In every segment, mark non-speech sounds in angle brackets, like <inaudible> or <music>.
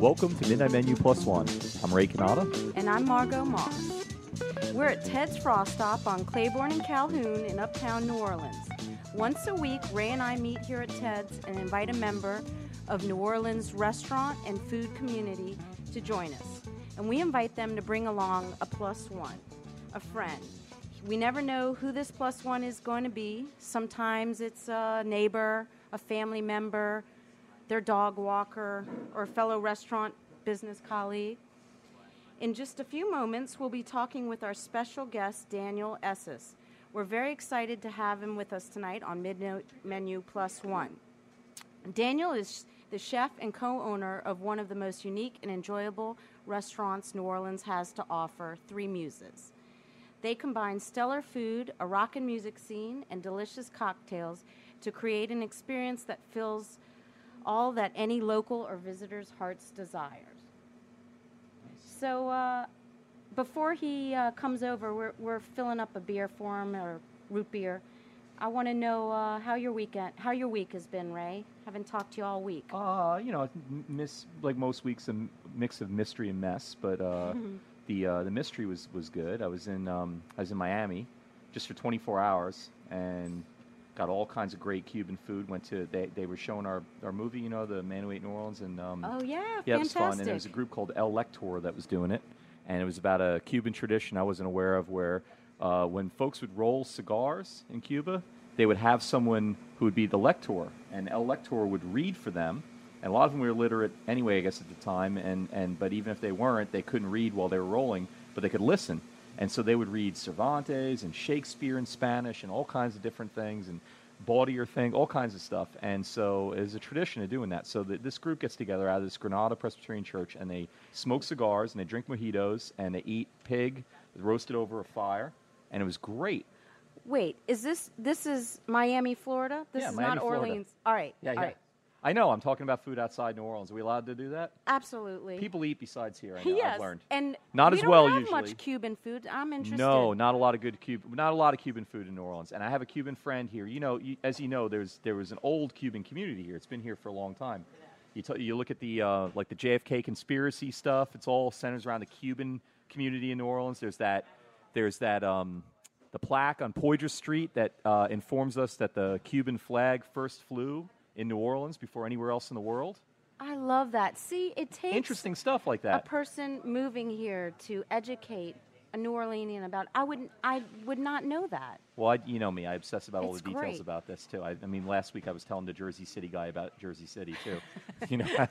Welcome to Midnight Menu Plus One. I'm Ray Cannata. And I'm Margot Moss. We're at Ted's Frostop on Claiborne and Calhoun in uptown New Orleans. Once a week, Ray and I meet here at Ted's and invite a member of New Orleans restaurant and food community to join us. And we invite them to bring along a plus one, a friend. We never know who this plus one is going to be. Sometimes it's a neighbor, a family member, their dog walker, or fellow restaurant business colleague. In just a few moments, we'll be talking with our special guest, Daniel Esses. We're very excited to have him with us tonight on Midnight Menu Plus One. Daniel is the chef and co owner of one of the most unique and enjoyable restaurants New Orleans has to offer, Three Muses. They combine stellar food, a rock and music scene, and delicious cocktails to create an experience that fills all that any local or visitor's hearts desires. So, uh, before he uh, comes over, we're, we're filling up a beer for him or root beer. I want to know uh, how your weekend, how your week has been, Ray. Haven't talked to you all week. Uh, you know, miss like most weeks, a mix of mystery and mess. But uh, <laughs> the uh, the mystery was was good. I was in um, I was in Miami just for 24 hours and got all kinds of great Cuban food. Went to they, they were showing our, our movie, you know, the Man Who Ate New Orleans, and um, oh yeah, yeah, it fantastic. was fun. And there was a group called El Lector that was doing it, and it was about a Cuban tradition I wasn't aware of, where uh, when folks would roll cigars in Cuba, they would have someone who would be the lector, and El Lector would read for them. And a lot of them were illiterate anyway, I guess, at the time. And, and but even if they weren't, they couldn't read while they were rolling, but they could listen. And so they would read Cervantes and Shakespeare in Spanish and all kinds of different things and bawdier thing, all kinds of stuff. And so there's a tradition of doing that. So that this group gets together out of this Granada Presbyterian Church and they smoke cigars and they drink mojitos and they eat pig roasted over a fire. And it was great. Wait, is this this is Miami, Florida? This Yeah, is Miami, not Florida. Orleans. All right. Yeah, all yeah. right. I know. I'm talking about food outside New Orleans. Are we allowed to do that? Absolutely. People eat besides here. I <laughs> know. yes. I've learned. And Not we as don't well have usually. much Cuban food. I'm interested. No, not a lot of good Cuban. Not a lot of Cuban food in New Orleans. And I have a Cuban friend here. You know, you, as you know, there's there was an old Cuban community here. It's been here for a long time. You t- you look at the uh, like the JFK conspiracy stuff. It's all centers around the Cuban community in New Orleans. There's that. There's that. Um, the plaque on Poydras Street that uh, informs us that the Cuban flag first flew in New Orleans before anywhere else in the world. I love that. See, it takes Interesting stuff like that. a person moving here to educate a New Orleanian about. I wouldn't I would not know that. Well, I, you know me. I obsess about all the details great. about this too. I, I mean, last week I was telling the Jersey City guy about Jersey City too. <laughs> you know, <laughs>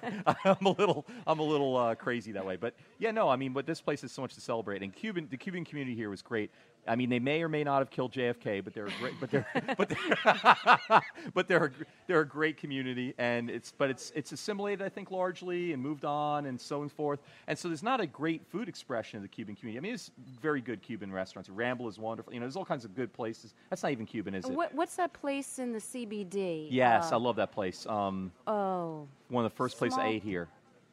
I'm a little, I'm a little uh, crazy that way. But yeah, no, I mean, but this place is so much to celebrate, and Cuban, the Cuban community here was great. I mean, they may or may not have killed JFK, but they're a great, but they're, <laughs> but they're, <laughs> but they're, a, they're a great community, and it's, but it's, it's assimilated, I think, largely, and moved on, and so and forth. And so there's not a great food expression of the Cuban community. I mean, it's very good Cuban restaurants. Ramble is wonderful. You know, there's all kinds of good places. That's not even Cuban, is it? What, what's that place in the CBD? Yes, Uh, I love that place. Um, Oh, one of the first places I ate here.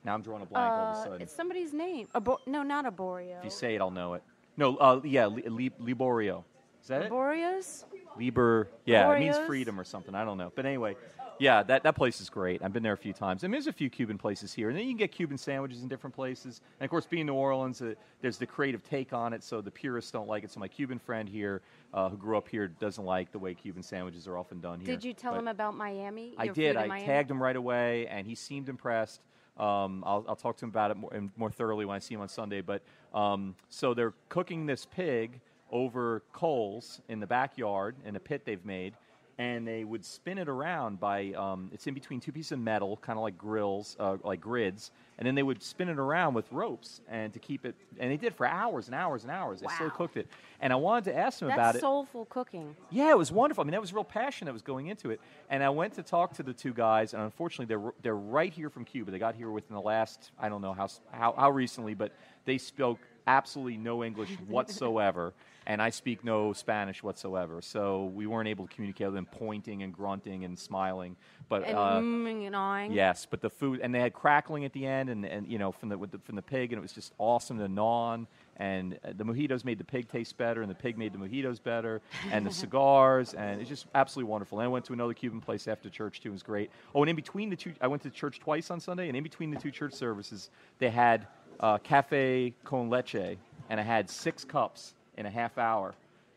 Now I'm drawing a blank all of a uh, sudden. it's somebody's name. Abo- no, not Arborio. If you say it, I'll know it. No, uh, yeah, Li- Li- Liborio. Is that it? Arborios? Liber. Yeah, it means freedom or something. I don't know. But anyway, yeah, that, that place is great. I've been there a few times. I mean, there's a few Cuban places here, and then you can get Cuban sandwiches in different places. And of course, being New Orleans, uh, there's the creative take on it, so the purists don't like it. So my Cuban friend here, uh, who grew up here, doesn't like the way Cuban sandwiches are often done here. Did you tell But- him about Miami? I did. I Miami? tagged him right away, and he seemed impressed. Um, I'll, I'll talk to him about it more, more thoroughly when I see him on Sunday. But um, so they're cooking this pig over coals in the backyard in a pit they've made, and they would spin it around by um, it's in between two pieces of metal, kind of like grills, uh, like grids, and then they would spin it around with ropes and to keep it. And they did for hours and hours and hours. They still cooked it, and I wanted to ask them That's about it. soulful cooking. Yeah, it was wonderful. I mean, that was real passion that was going into it. And I went to talk to the two guys, and unfortunately, they're they're right here from Cuba. They got here within the last I don't know how how, how recently, but they spoke absolutely no English <laughs> whatsoever, and I speak no Spanish whatsoever. So we weren't able to communicate with them, pointing and grunting and smiling. But And uh, mm and awing. Yes, but the food and they had crackling at the end, and, and you know from the, with the from the pig, and it was just awesome to gnaw on. and uh, the mojitos made the pig taste better, and the pig made the mojitos better, and the <laughs> cigars, and it's just absolutely wonderful. And I went to another Cuban place after church too; it was great. Oh, and in between the two, I went to church twice on Sunday, and in between the two church services, they had uh, cafe con leche, and I had six cups in a half hour.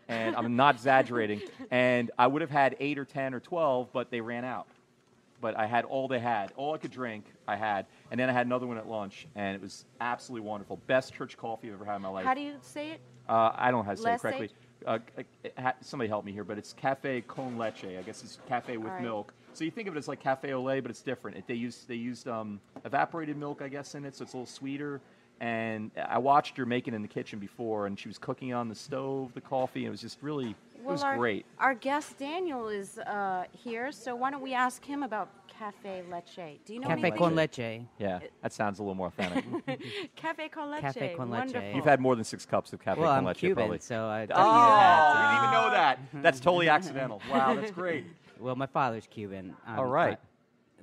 And I'm not exaggerating. <laughs> And I would have had eight or ten or twelve, but they ran out but I had all they had, all I could drink. I had, and then I had another one at lunch, and it was absolutely wonderful. Best church coffee I've ever had in my life. How do you say it? uh, I don't know how to say it correctly. Uh, ha- somebody help me here, but it's cafe con leche. I guess it's cafe with right. milk. So you think of it as like cafe au lait, but it's different. It, they used they used um, evaporated milk, I guess, in it, so it's a little sweeter. And I watched her making in the kitchen before, and she was cooking on the stove the coffee. And it was just really, it was our, great. Our guest Daniel is uh, here, so why don't we ask him about Cafe Leche? Do you know Cafe anything? con leche. Yeah, that sounds a little more authentic. <laughs> <laughs> Cafe con leche. Cafe con leche. Wonderful. You've had more than six cups of cafe Well, con I'm leche, Cuban, probably. so I Oh, definitely you had didn't even know that. <laughs> That's totally accidental. Wow, that's great. Well, my father's Cuban. Um, All right.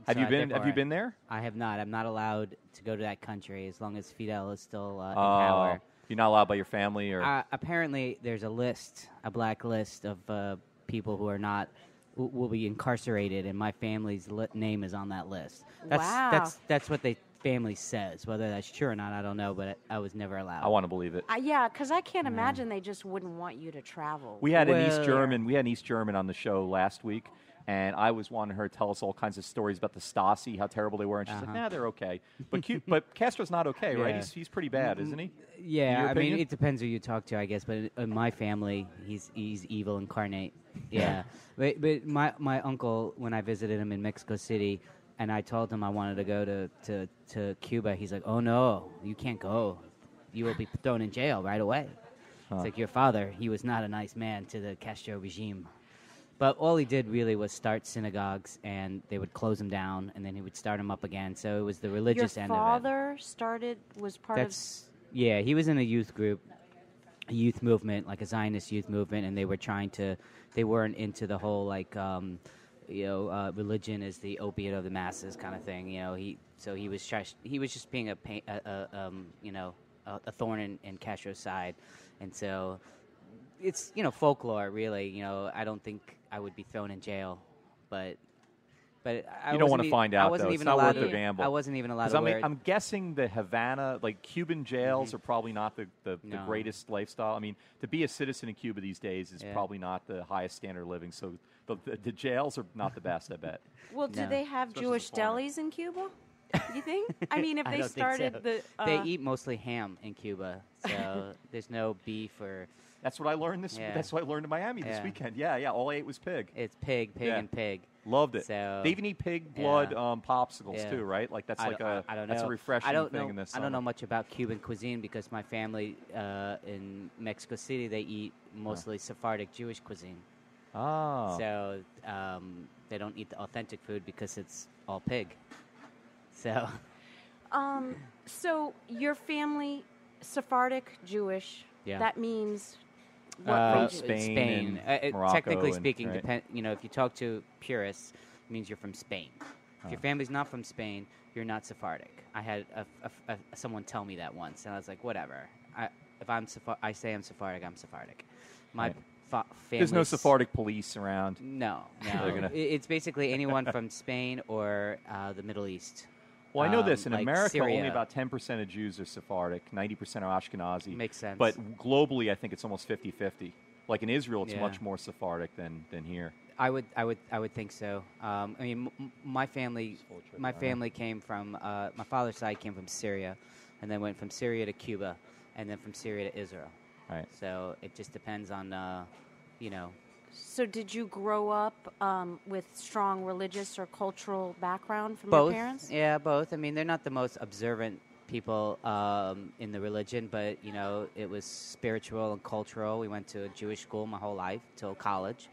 I- Have you so been? Have you been there? I have not. I'm not allowed to go to that country as long as Fidel is still uh, in Oh, power. you're not allowed by your family, or Uh, apparently, there's a list, a black list of uh, people who are not who will be incarcerated, and my family's li- name is on that list. That's Wow. that's that's what the family says. Whether that's true or not, I don't know. But I, I was never allowed. I want to believe it. Uh, yeah, because I can't imagine they just wouldn't want you to travel. We had an East Well- German. We had an East German on the show last week, and I was wanting her to tell us all kinds of stories about the Stasi, how terrible they were, and she's like, Uh-huh. "Nah, they're okay." <laughs> But but Castro's not okay, right? He's, he's pretty bad, isn't he? Yeah, your I mean, it depends who you talk to, I guess. But in my family, he's he's evil incarnate. <laughs> Yeah, but but my my uncle, when I visited him in Mexico City, and I told him I wanted to go to to to Cuba, he's like, "Oh no, you can't go. You will be thrown in jail right away." Huh. It's like your father. He was not a nice man to the Castro regime. But all he did really was start synagogues, and they would close them down, and then he would start them up again. So it was the Your religious end of it. father started was part That's yeah. He was in a youth group, a youth movement, like a Zionist youth movement, and they were trying to. They weren't into the whole like, um, you know, uh, religion is the opiate of the masses kind of thing. You know, he so he was just he was just being a, pain, a, a um, you know, a, a thorn in, in Castro's side, and so it's you know folklore really. You know, I don't think I would be thrown in jail, but. But I You don't wanna e- find I out, wasn't though. It's even not allowed worth the to- gamble. I wasn't even allowed to I'm, wear. I'm guessing the Havana, like Cuban jails, are probably not the, the, the greatest lifestyle. I mean, to be a citizen in Cuba these days is Yeah. probably not the highest standard of living. So the, the, the jails are not the best, I bet. of <laughs> well, do No. they have Especially Jewish delis in Cuba? You <laughs> think? I mean, if they started so. the uh, they eat mostly ham in Cuba, so <laughs> there's no beef or That's what I learned this. Yeah. That's what I learned in Miami this weekend. Yeah, yeah. All I ate was pig. it's pig, pig, Yeah. and pig. Loved it. So- they even eat pig blood Yeah. um, popsicles Yeah. too, right? Like that's I like don't, a I don't that's know. a refreshing I don't thing know, in this. I don't know much about Cuban cuisine because my family uh, in Mexico City they eat mostly Sephardic Jewish cuisine. Oh, So um, they don't eat the authentic food because it's all pig. So <laughs> Um, so your family, Sephardic Jewish. Yeah. That means what Uh, region? Spain Spain. Uh, it- technically and- speaking, right. depend, you know, if you talk to purists, it means you're from Spain. If your family's not from Spain, you're not Sephardic. I had a, a- a- someone tell me that once, and I was like, whatever. I, if I'm Seph- I say I'm Sephardic, I'm Sephardic. My Right. fa- There's no Sephardic police around. No, <laughs> no. It's basically anyone <laughs> from Spain or uh, the Middle East. Well, I know Um, this in like America, only about 10% of Jews are Sephardic, 90% are Ashkenazi. Makes sense. But globally, I think it's almost 50-50. Like in Israel, it's Yeah. much more Sephardic than than here. I would, I would, I would think so. Um, I mean, m- my family, my family came from uh, my father's side came from Syria, and then went from Syria to Cuba, and then from Syria to Israel. Right. So it just depends on, uh, you know, So did you grow up um, with strong religious or cultural background from both. your parents? Yeah, both. I mean, they're not the most observant people um, in the religion, but you know, it was spiritual and cultural. We went to a Jewish school my whole life till college.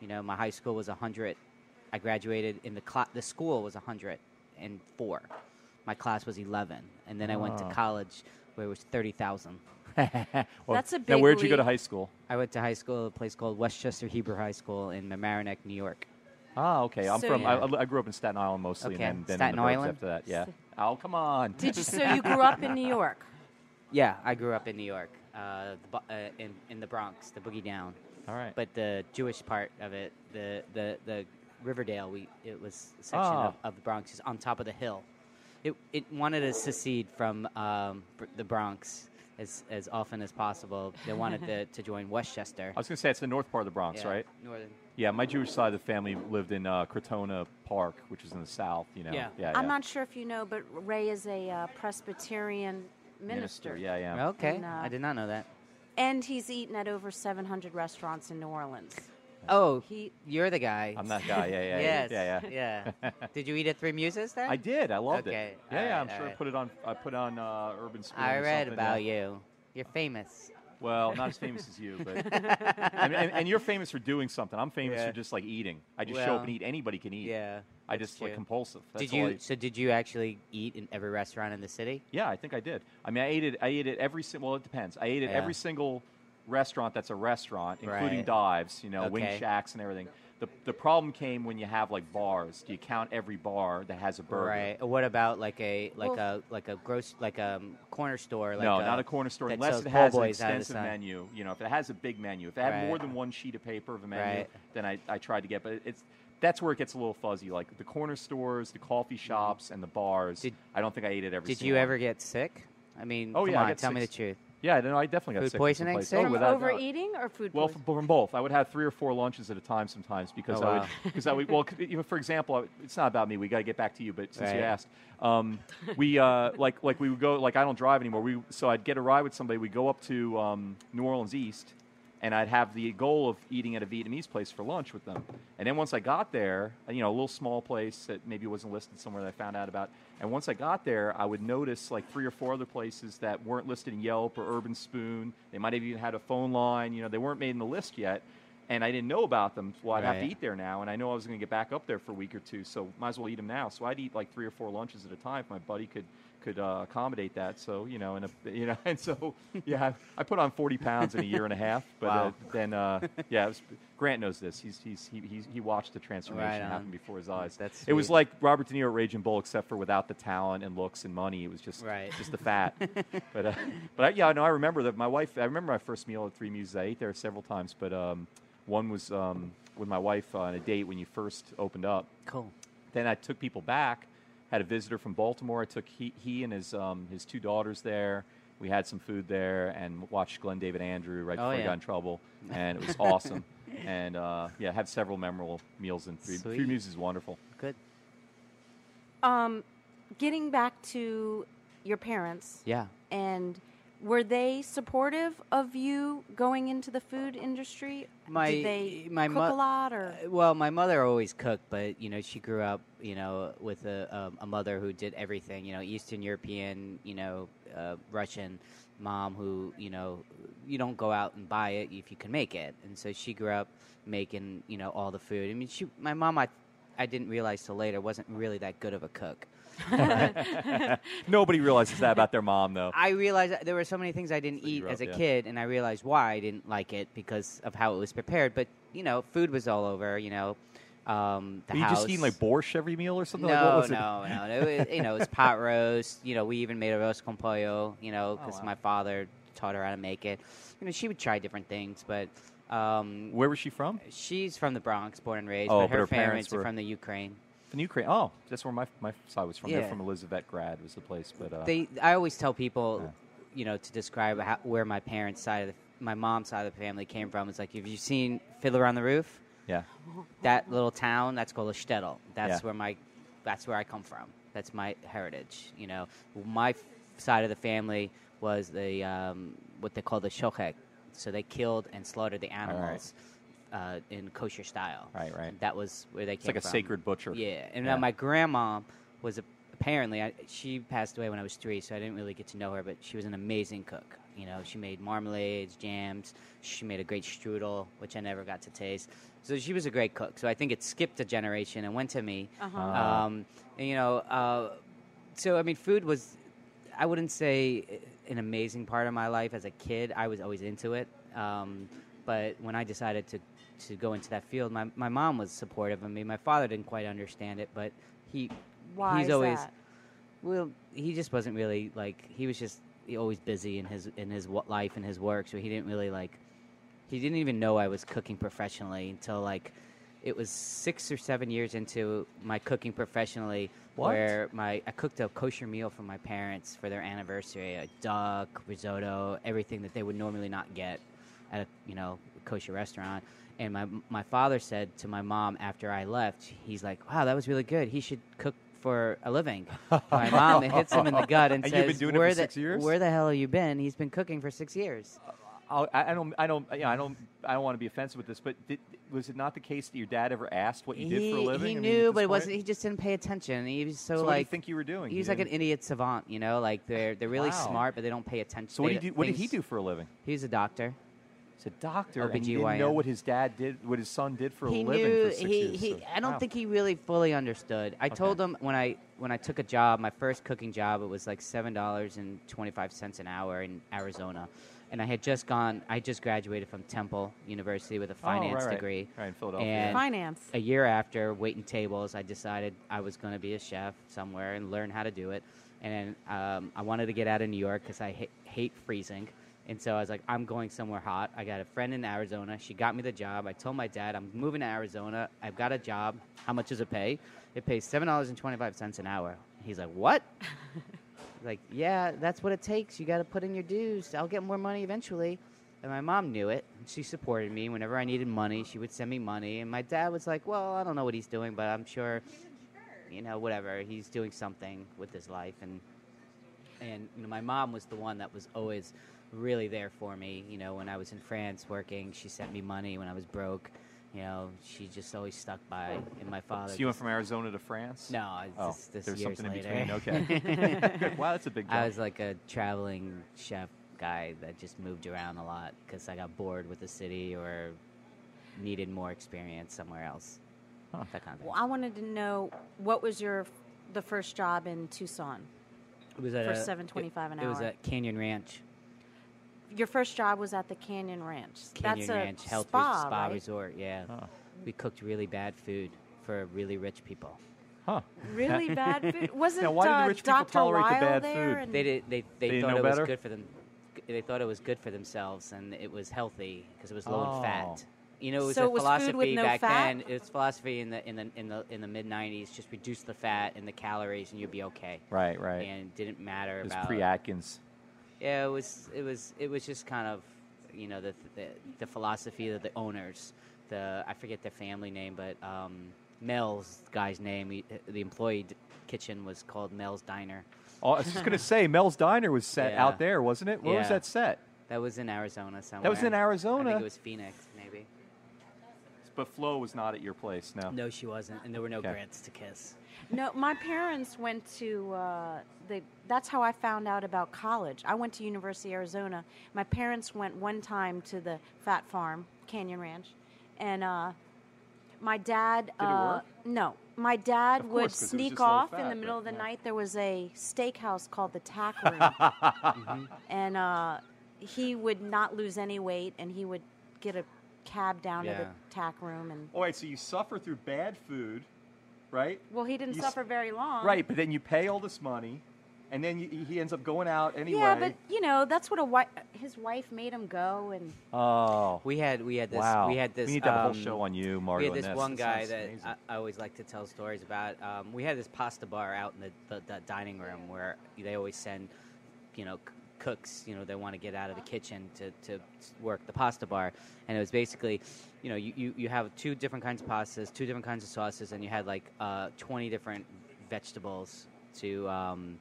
You know, my high school was hundred. I graduated in the cla- the school was hundred and four. My class was eleven, and then I went to college where it was thirty thousand. <laughs> well, That's a big. Now, big where'd you go to high school? I went to high school, a place called Westchester Hebrew High School in Mamaroneck, New York. Ah, okay. I'm So from. I, I grew up in Staten Island mostly, Okay. and then, then Staten in the burbs Island? after that. Yeah. Oh, come on. Did you? So you grew up in New <laughs> York? Yeah, I grew up in New York. uh, the, bu- uh, in in the Bronx, the Boogie Down. All right. But the Jewish part of it, the the the Riverdale, we it was a section Ah. of, of the Bronx is on top of the hill. It it wanted to secede from um, Br- the Bronx as as often as possible. They wanted to, <laughs> to join Westchester. I was going to say it's the north part of the Bronx, Yeah, right? Northern. Yeah, my Jewish side of the family lived in uh, Crotona Park, which is in the south. You know. Yeah. Yeah. I'm yeah. not sure if you know, but Ray is a uh, Presbyterian minister. Yeah, yeah. Okay, And, uh, I did not know that. And he's eaten at over 700 restaurants in New Orleans. Oh, He you're the guy. I'm that guy. Yeah, yeah, <laughs> yes. yeah, yeah. yeah. <laughs> did you eat at Three Muses then? I did. I loved Okay, it. Yeah, yeah. I'm sure I put it on. I put on uh, Urban Spoon. I read about yeah. you. You're famous. Well, not as famous as you, <laughs> but and, and, and you're famous for doing something. I'm famous Yeah. for just like eating. I just show up and eat. Anybody can eat. Yeah. I just like compulsive. That's did you? I- so did you actually eat in every restaurant in the city? yeah, I think I did. I mean, I ate it. I ate it every. si- Well, it depends. I ate it Yeah. every single restaurant that's a restaurant, including Right. dives. You know, wing shacks and everything. The the problem came when you have like bars. Do you count every bar that has a burger? Right. What about like a like Well- a like a gross like a um, corner store? Like no, a, not a corner store unless it has an boys out of the extensive menu. You know, if it has a big menu, if it had more than one sheet of paper of a menu, Right. then I, I tried to get. But it's that's where it gets a little fuzzy. Like the corner stores, the coffee shops, and the bars. Did- I don't think I ate it every. Did single you ever get sick? I mean, Oh, come yeah, on, got tell me the truth. Yeah, no, I definitely got Food sick. poisoning, sick? oh, from a doubt. overeating or food Well, poisoning? from, from both. I would have three or four lunches at a time sometimes because Oh, I wow. <laughs> would because I would well even for example it's not about me. We got to get back to you, but since you asked, um, we uh, <laughs> like like we would go like I don't drive anymore. We so I'd get a ride with somebody. We go up to um, New Orleans East, and I'd have the goal of eating at a Vietnamese place for lunch with them. And then once I got there, you know, a little small place that maybe wasn't listed somewhere that I found out about. And once I got there, I would notice like three or four other places that weren't listed in Yelp or Urban Spoon. They might have even had a phone line. You know, they weren't made in the list yet. And I didn't know about them. Well, I'd have to eat there now, and I know I was going to get back up there for a week or two, so might as well eat them now. So I'd eat like three or four lunches at a time if my buddy could could uh, accommodate that. So you know, and a, <laughs> you know, and so yeah, I, put on forty pounds in a year and a half. But uh, then uh, yeah, was, Grant knows this. He's, he's he he's, he watched the transformation Right happen before his eyes. That's it was like Robert De Niro at Raging Bull, except for without the talent and looks and money. It was just Right. just the fat. <laughs> but uh, but I, yeah, no, I remember that my wife. I remember my first meal at Three Muses. I ate there several times, but um, one was um, with my wife on a date when you first opened up. Cool. Then I took people back. Had a visitor from Baltimore. I took he, he and his um, his two daughters there. We had some food there and watched Glen David Andrew right Oh, before he got in trouble, <laughs> and it was awesome. And uh, yeah, had several memorable meals in Three, Three Sweet. Muses is wonderful. Good. um, getting back to your parents, Yeah. and were they supportive of you going into the food industry? My- Did they my cook mo- a lot, or Uh, Well, my mother always cooked, but you know, she grew up, you know, with a um, a mother who did everything. You know, Eastern European, you know, uh, Russian mom who, you know, you don't go out and buy it if you can make it, and so she grew up making, you know, all the food. I mean, she, my mom, I, I didn't realize till later wasn't really that good of a cook. <laughs> Nobody realizes that about their mom, though. I realized there were so many things I didn't So eat as up, a yeah. kid, and I realized why I didn't like it because of how it was prepared. But you know, food was all over. You know, um, the Were you house. just eating like borscht every meal or something? no, like, what was it? no, no, no. It was, you know, it was <laughs> pot roast. You know, we even made a arroz con pollo. You know, Oh, because wow. my father taught her how to make it. You know, she would try different things, but um, Where was she from? she's from the Bronx, born and raised. Oh, but but her, her parents parents, are from the Ukraine. From Ukraine. Oh, that's where my my side was from. They're Yeah. from Elizabeth Grad was the place, but uh, they I always tell people, Yeah. you know, to describe how, where my parents' side of the, my mom's side of the family came from. It's like have you've seen Fiddler on the Roof, yeah. that little town that's called a shtetl. That's Yeah. where my that's where I come from. That's my heritage. You know, my f- side of the family was the um, what they call the shochet. So they killed and slaughtered the animals uh, in kosher style. Right, right. That was where they It's came It's like a from. sacred butcher. Yeah, and Yeah. uh, my grandma was a, apparently I, she passed away when I was three, so I didn't really get to know her. But she was an amazing cook. You know, she made marmalades, jams. She made a great strudel, which I never got to taste. So she was a great cook. So I think it skipped a generation and went to me. Uh-huh. Um, and, you know, uh, so I mean, food was I wouldn't say an amazing part of my life as a kid. I was always into it. Um, but when I decided to, to go into that field, my, my mom was supportive of me. My father didn't quite understand it, but he Why he's is always that? well, he just wasn't really like he was just always busy in his in his life and his work, so he didn't really like. He didn't even know I was cooking professionally until like it was six or seven years into my cooking professionally, What? where my I cooked a kosher meal for my parents for their anniversary, a duck, risotto, everything that they would normally not get at a you know kosher restaurant. And my my father said to my mom after I left, he's like, "Wow, that was really good. He should cook for a living." my mom it hits him in the gut and, <laughs> And says, you've been doing it "Where for the six years? where the hell have you been? He's been cooking for six years." I'll- I, I don't, I don't, yeah, I don't, I don't want to be offensive with this, but did, was it not the case that your dad ever asked what you did for a living? He I mean, knew, but it wasn't. He just didn't pay attention. He was so, So what like do you think you were doing? He was like an idiot savant, you know. Like they're they're really Wow. smart, but they don't pay attention. So what did, you, what did he do for a living? He was a doctor. He's a doctor, and you didn't OBGYN. know what his dad did, what his son did for a living knew for six he, years. he so- I don't wow. think he really fully understood. I told him when I when I took a job, my first cooking job, it was like seven dollars and twenty five cents an hour in Arizona, and I had just gone. I just graduated from Temple University with a finance Oh, right, finance right. degree. Right, in Philadelphia. And Finance. a year after waiting tables, I decided I was going to be a chef somewhere and learn how to do it. And um, I wanted to get out of New York because I ha- hate freezing. And so I was like, I'm going somewhere hot. I got a friend in Arizona. She got me the job. I told my dad, I'm moving to Arizona. I've got a job. How much does it pay? It pays $7.25 an hour. He's like, What? <laughs> like, yeah, that's what it takes. You got to put in your dues. I'll get more money eventually. And my mom knew it. She supported me whenever I needed money. She would send me money. And my dad was like, "Well, I don't know what he's doing, but I'm sure, you know, whatever. He's doing something with his life." And and you know, my mom was the one that was always really there for me. You know, when I was in France working, she sent me money when I was broke. You know, she just always stuck by. And my father. So you went from Arizona to France? no, it's Oh, this, this there's years something in later. between. <laughs> Okay. <laughs> Wow, that's a big jump. I was like a traveling chef guy that just moved around a lot because I got bored with the city or needed more experience somewhere else. Huh. That kind of thing. Well, I wanted to know what was your the first job in Tucson? It was at for a- $7.25 an it, It was at Canyon Ranch. Your first job was at the Canyon Ranch. Canyon That's a Ranch Health spa, Res- Spa right? Resort. Yeah, Huh. we cooked really bad food for really rich people. Huh. Really <laughs> bad food. Wasn't Now, why did the uh, rich people Dr. tolerate the bad food? They did. They they, They didn't thought know it was good for them. They thought it was good for themselves and it was healthy because it was low in Oh. fat. You know, it was So a it was food philosophy with no back fat? then. It's philosophy in the in the in the in the mid '90s. Just reduce the fat and the calories, and you'll be okay. Right, right. And it didn't matter it was about. pre Atkins. Yeah, it was. It was. It was just kind of, you know, the the, the philosophy of the owners. The I forget their family name, but um, Mel's guy's name. He, the employee d- kitchen was called Mel's Diner. Oh, I was just going to say, Mel's Diner was set Yeah. out there, wasn't it? Where was that set? That was in Arizona somewhere. That was in Arizona. I think it was Phoenix, maybe. But Flo was not at your place, no. No, she wasn't, and there were no Okay. grits to kiss. No, my parents went to. Uh, they. That's how I found out about college. I went to University of Arizona. My parents went one time to the Fat Farm, Canyon Ranch, and uh, my dad. Did it uh, work? No, my dad would course, it was sneak off in the middle of the yeah. night. There was a steakhouse called the Tack <laughs> Room, Mm-hmm. and uh, he would not lose any weight, and he would get a cab down to the Tack Room, and All right, so you suffer through bad food, right? well, he didn't You s- suffer very long. Right, but then you pay all this money, and then you, he ends up going out anyway. Yeah, but you know that's what a wife. His wife made him go, and oh, We had we had this wow. we had this. We need to have a whole um, show on you, Mario. we had this and one guy sounds that. I, I always like to tell stories about. Um, we had this pasta bar out in the, the, the dining room where they always send, you know, c- cooks. You know, they want to get out of the kitchen to, to work the pasta bar, and it was basically, you know, you, you, you have two different kinds of pastas, two different kinds of sauces, and you had like uh, twenty different vegetables to um,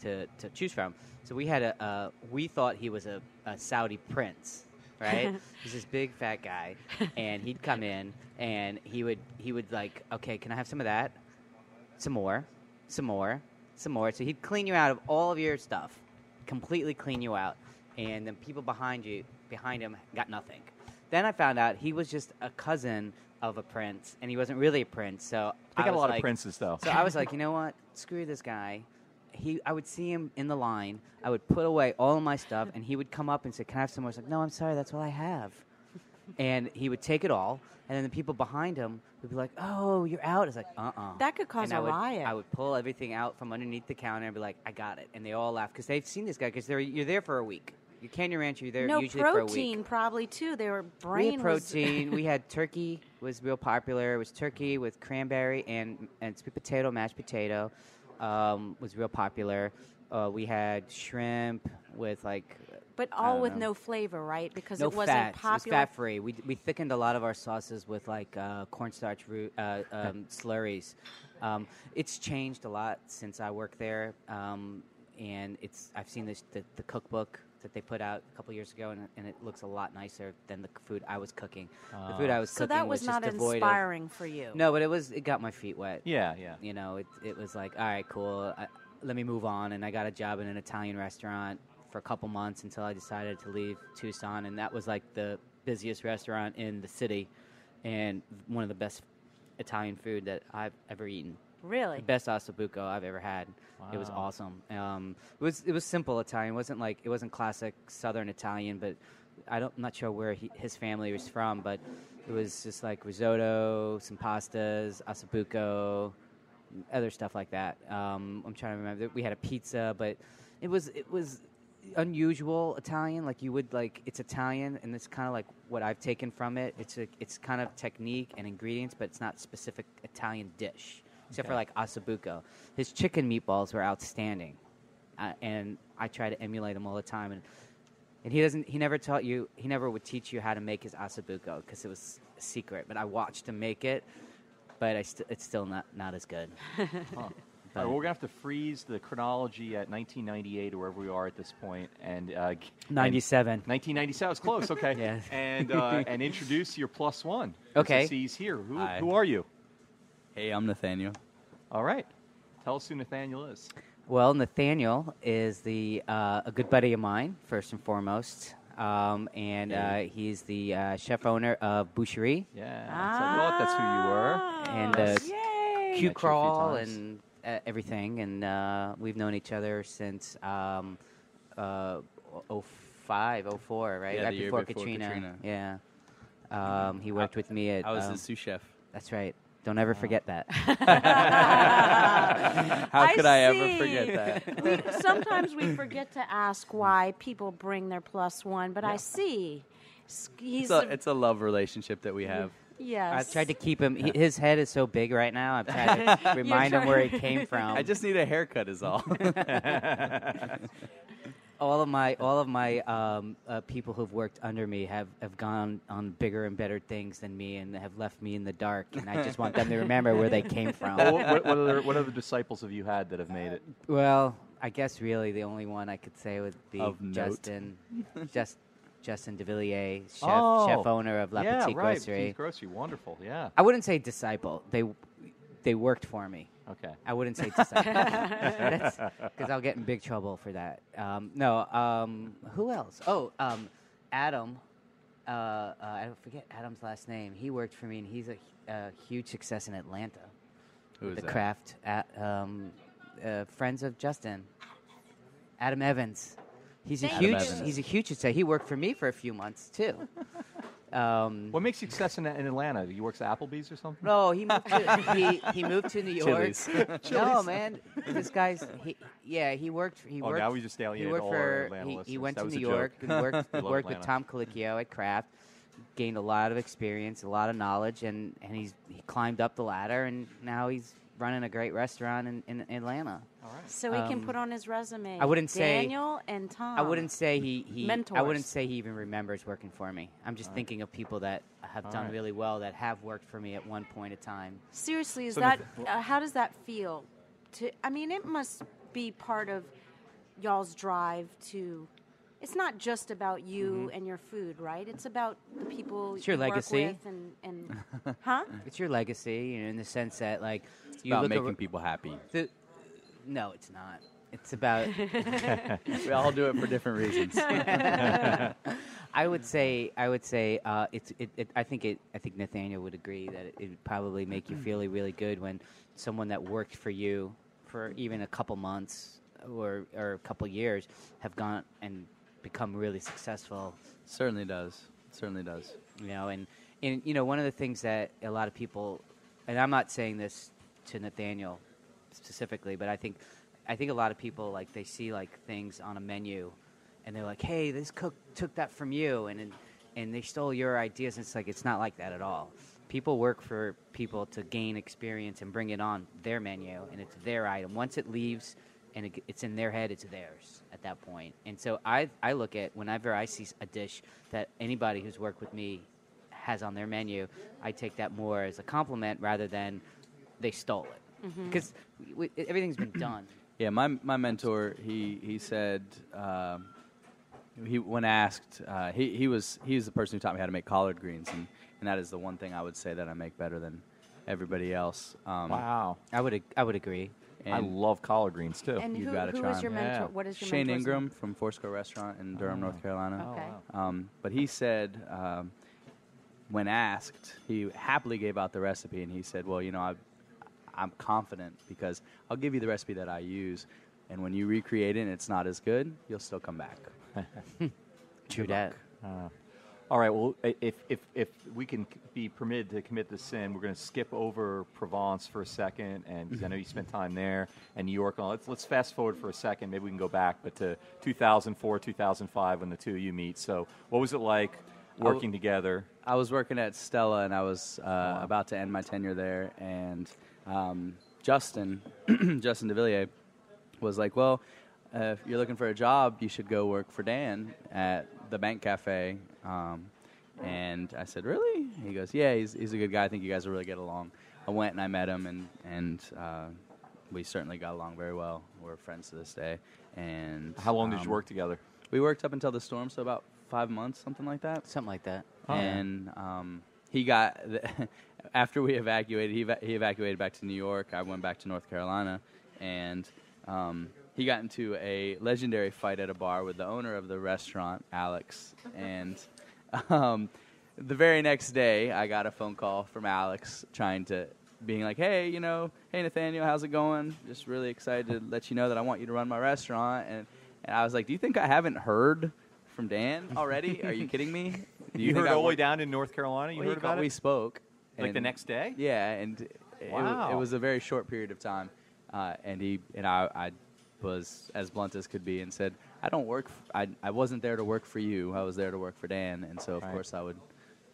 to to choose from. So we had a uh, we thought he was a, a Saudi prince, right? <laughs> He's this big fat guy, and he'd come in and he would he would like, okay, can I have some of that? Some more, some more, some more. So he'd clean you out of all of your stuff, completely clean you out, and then people behind you behind him got nothing. Then I found out he was just a cousin of a prince, and he wasn't really a prince. So They I got a lot like, of princes, though. so I was like, you know what? Screw this guy. He, I would see him in the line. I would put away all of my stuff, and he would come up and say, "Can I have some more?" I was like, "No, I'm sorry. That's all I have." And he would take it all, and then the people behind him would be like, "Oh, you're out." It's like, "Uh, uh That could cause and I a would, riot. I would pull everything out from underneath the counter and be like, "I got it," and they all laugh because they've seen this guy because they're you're there for a week. You're Canyon Ranch, you're there no usually for a week. protein, probably too. They were brain. We had was- protein. <laughs> we had turkey was real popular. It was turkey with cranberry and and sweet potato, mashed potato, um, was real popular. Uh, we had shrimp with like but all with know. no flavor, right? Because no it wasn't fat. It was popular. fat free. We we thickened a lot of our sauces with like uh, cornstarch root uh, um, <laughs> slurries. Um, it's changed a lot since I worked there, um, and it's I've seen this the, the cookbook that they put out a couple years ago, and, and it looks a lot nicer than the food I was cooking. the food I was so cooking that was, was, not just devoid inspiring for you. No, but it was it got my feet wet. Yeah, yeah. You know, it it was like all right, cool. I, let me move on, and I got a job in an Italian restaurant for a couple months until I decided to leave Tucson, and that was like the busiest restaurant in the city, and one of the best Italian food that I've ever eaten. Really? The best ossobuco I've ever had. It was awesome. Um, it was it was simple Italian. It wasn't like it wasn't classic Southern Italian, but I don't I'm not sure where he, his family was from, but it was just like risotto, some pastas, ossobuco, other stuff like that. Um, I'm trying to remember. We had a pizza, but it was it was unusual Italian. Like you would like it's Italian, and it's kind of like what I've taken from it. It's a it's kind of technique and ingredients, but it's not specific Italian dish. Except for like ossobuco, his chicken meatballs were outstanding, uh, and I try to emulate him all the time. And and he doesn't. He never taught you. He never would teach you how to make his ossobuco because it was a secret. But I watched him make it, but I st- it's still not not as good. <laughs> But- All right, we're gonna have to freeze the chronology at 1998 or wherever we are at this point, and uh, g- and 97. 1997 was close. Okay. <laughs> Yeah. And uh, <laughs> and introduce your plus one. Okay. So he's here. Who, Hi. who are you? Hey, I'm Nathaniel. All right. Tell us who Nathaniel is. Well, Nathaniel is the uh, a good buddy of mine, first and foremost, um, and uh, he's the uh, chef owner of Boucherie, Yeah. so I thought that's who you were. And, uh, Yay. Met you Q a few Crawl, and everything. And uh, we've known each other since um, uh, 05, 04, right? Yeah, right the year before, before Katrina. Katrina. Yeah. Um, he worked with me at. I was um, his sous chef. That's right. Don't ever forget that. <laughs> <laughs> How I could I ever forget that? <laughs> we, sometimes we forget to ask why people bring their plus one, but I see. He's It's a, it's a love relationship that we have. Yes. I've tried to keep him. He, his head is so big right now. I've tried to <laughs> remind him where he came <laughs> from. I just need a haircut, is all. <laughs> all of my all of my um, uh, people who've worked under me have, have gone on bigger and better things than me and have left me in the dark. And I just want them to remember where they came from. Well, what, what, what other, what other disciples have you had that have made it? Well, I guess really the only one I could say would be Of note. Justin, just Justin Devillier, chef Oh, chef owner of La yeah, Petite right. Grocery. Petite Grocery. Wonderful. Yeah. I wouldn't say disciple. They they worked for me. Okay. I wouldn't say <laughs> disciple because I'll get in big trouble for that. Um, no, um, who else? Oh, um, Adam. Uh, uh, I don't forget Adam's last name. He worked for me, and he's a, a huge success in Atlanta. Who is the that? craft at um, uh, friends of Justin. Adam Evans. He's a Thank huge. you. Evans. He's a huge success. He worked for me for a few months too. <laughs> Um, What makes you success in, in Atlanta? He works at Applebee's or something? no, he moved to he, <laughs> he moved to New York. <laughs> Chili's. no, man, this guy's he, yeah. He worked. He Oh, worked. now we just he alienated worked all our for. Atlanta He, he listeners. went That to was New a joke. York and worked love worked with Atlanta. Tom Colicchio at Craft. Gained a lot of experience, a lot of knowledge, and, and he's he climbed up the ladder, and now he's running a great restaurant in, in Atlanta. All right. so he can um, put on his resume. I wouldn't say- Daniel and Tom. I wouldn't say he, he I Mentors. wouldn't say he even remembers working for me. I'm just thinking of people that have All done right. really well that have worked for me at one point in time. Seriously, is So that Nath- uh, how does that feel? To I mean, it must be part of y'all's drive to. It's not just about you and your food, right? It's about the people It's your you work legacy. with and, and <laughs> huh? It's your legacy, you know, in the sense that like It's you about look making ar- people happy. the, no, it's not. It's about <laughs> We all do it for different reasons. <laughs> I would say I would say uh, it's it, it, I think it I think Nathaniel would agree that it, it would probably make you feel <clears throat> really good when someone that worked for you for even a couple months or or a couple years have gone and become really successful. certainly does. certainly does. you know and and you know one of the things that a lot of people and i'm not saying this to nathaniel specifically but i think i think a lot of people like they see like things on a menu and they're like hey this cook took that from you and and, and they stole your ideas and it's like it's not like that at all people work for people to gain experience and bring it on their menu and it's their item once it leaves and it, it's in their head it's theirs at that point. point and so I, I look at whenever i see a dish that anybody who's worked with me has on their menu i take that more as a compliment rather than they stole it because we, everything's been <clears throat> done Yeah, my my mentor, he he said um, he when asked, uh, he he was he was the person who taught me how to make collard greens, and, and that is the one thing I would say that I make better than everybody else. Um, Wow. i would ag- i would agree I love collard greens too. And You've who, gotta who try is your 'em. mentor? Yeah. What is your Shane mentor's name? Ingram from Foursquare Restaurant in Durham, North Carolina. Okay. wow. Um, but he said, um, when asked, he happily gave out the recipe, and he said, "Well, you know, I, I'm confident because I'll give you the recipe that I use, and when you recreate it and it's not as good, you'll still come back." <laughs> true that Uh, all right. Well, if if if we can be permitted to commit the sin, we're going to skip over Provence for a second, and 'cause I know you spent time there and New York. and all. Let's let's fast forward for a second. Maybe we can go back, but to 2004, 2005, when the two of you meet. So, what was it like w- working together? I was working at Stella, and I was uh, about to end my tenure there, and um, Justin, <clears throat> Justin Devillier, was like, "Well, uh, if you're looking for a job, you should go work for Dan at the Bank Cafe." Um, and I said, "Really?" He goes, "Yeah, he's he's a good guy. I think you guys will really get along." I went and I met him, and and uh, we certainly got along very well. We're friends to this day. And How long did you um, work together? We worked up until the storm, so about five months, something like that something like that Oh, yeah. and um, he got <laughs> after we evacuated. He, eva- he evacuated back to New York. I went back to North Carolina, and um, he got into a legendary fight at a bar with the owner of the restaurant, Alex. And um, the very next day, I got a phone call from Alex trying to. Being like, hey, you know, hey Nathaniel, how's it going? Just really excited to let you know that I want you to run my restaurant. And, and I was like, do you think I haven't heard from Dan already? Are you kidding me? Do You, think heard all the way down in North Carolina. You well, heard about we spoke. like the next day. Yeah, and it, it, was a very short period of time. Uh, and he and I, I was as blunt as could be and said, "I don't work. F- I I wasn't there to work for you. I was there to work for Dan, and so of Right. course I would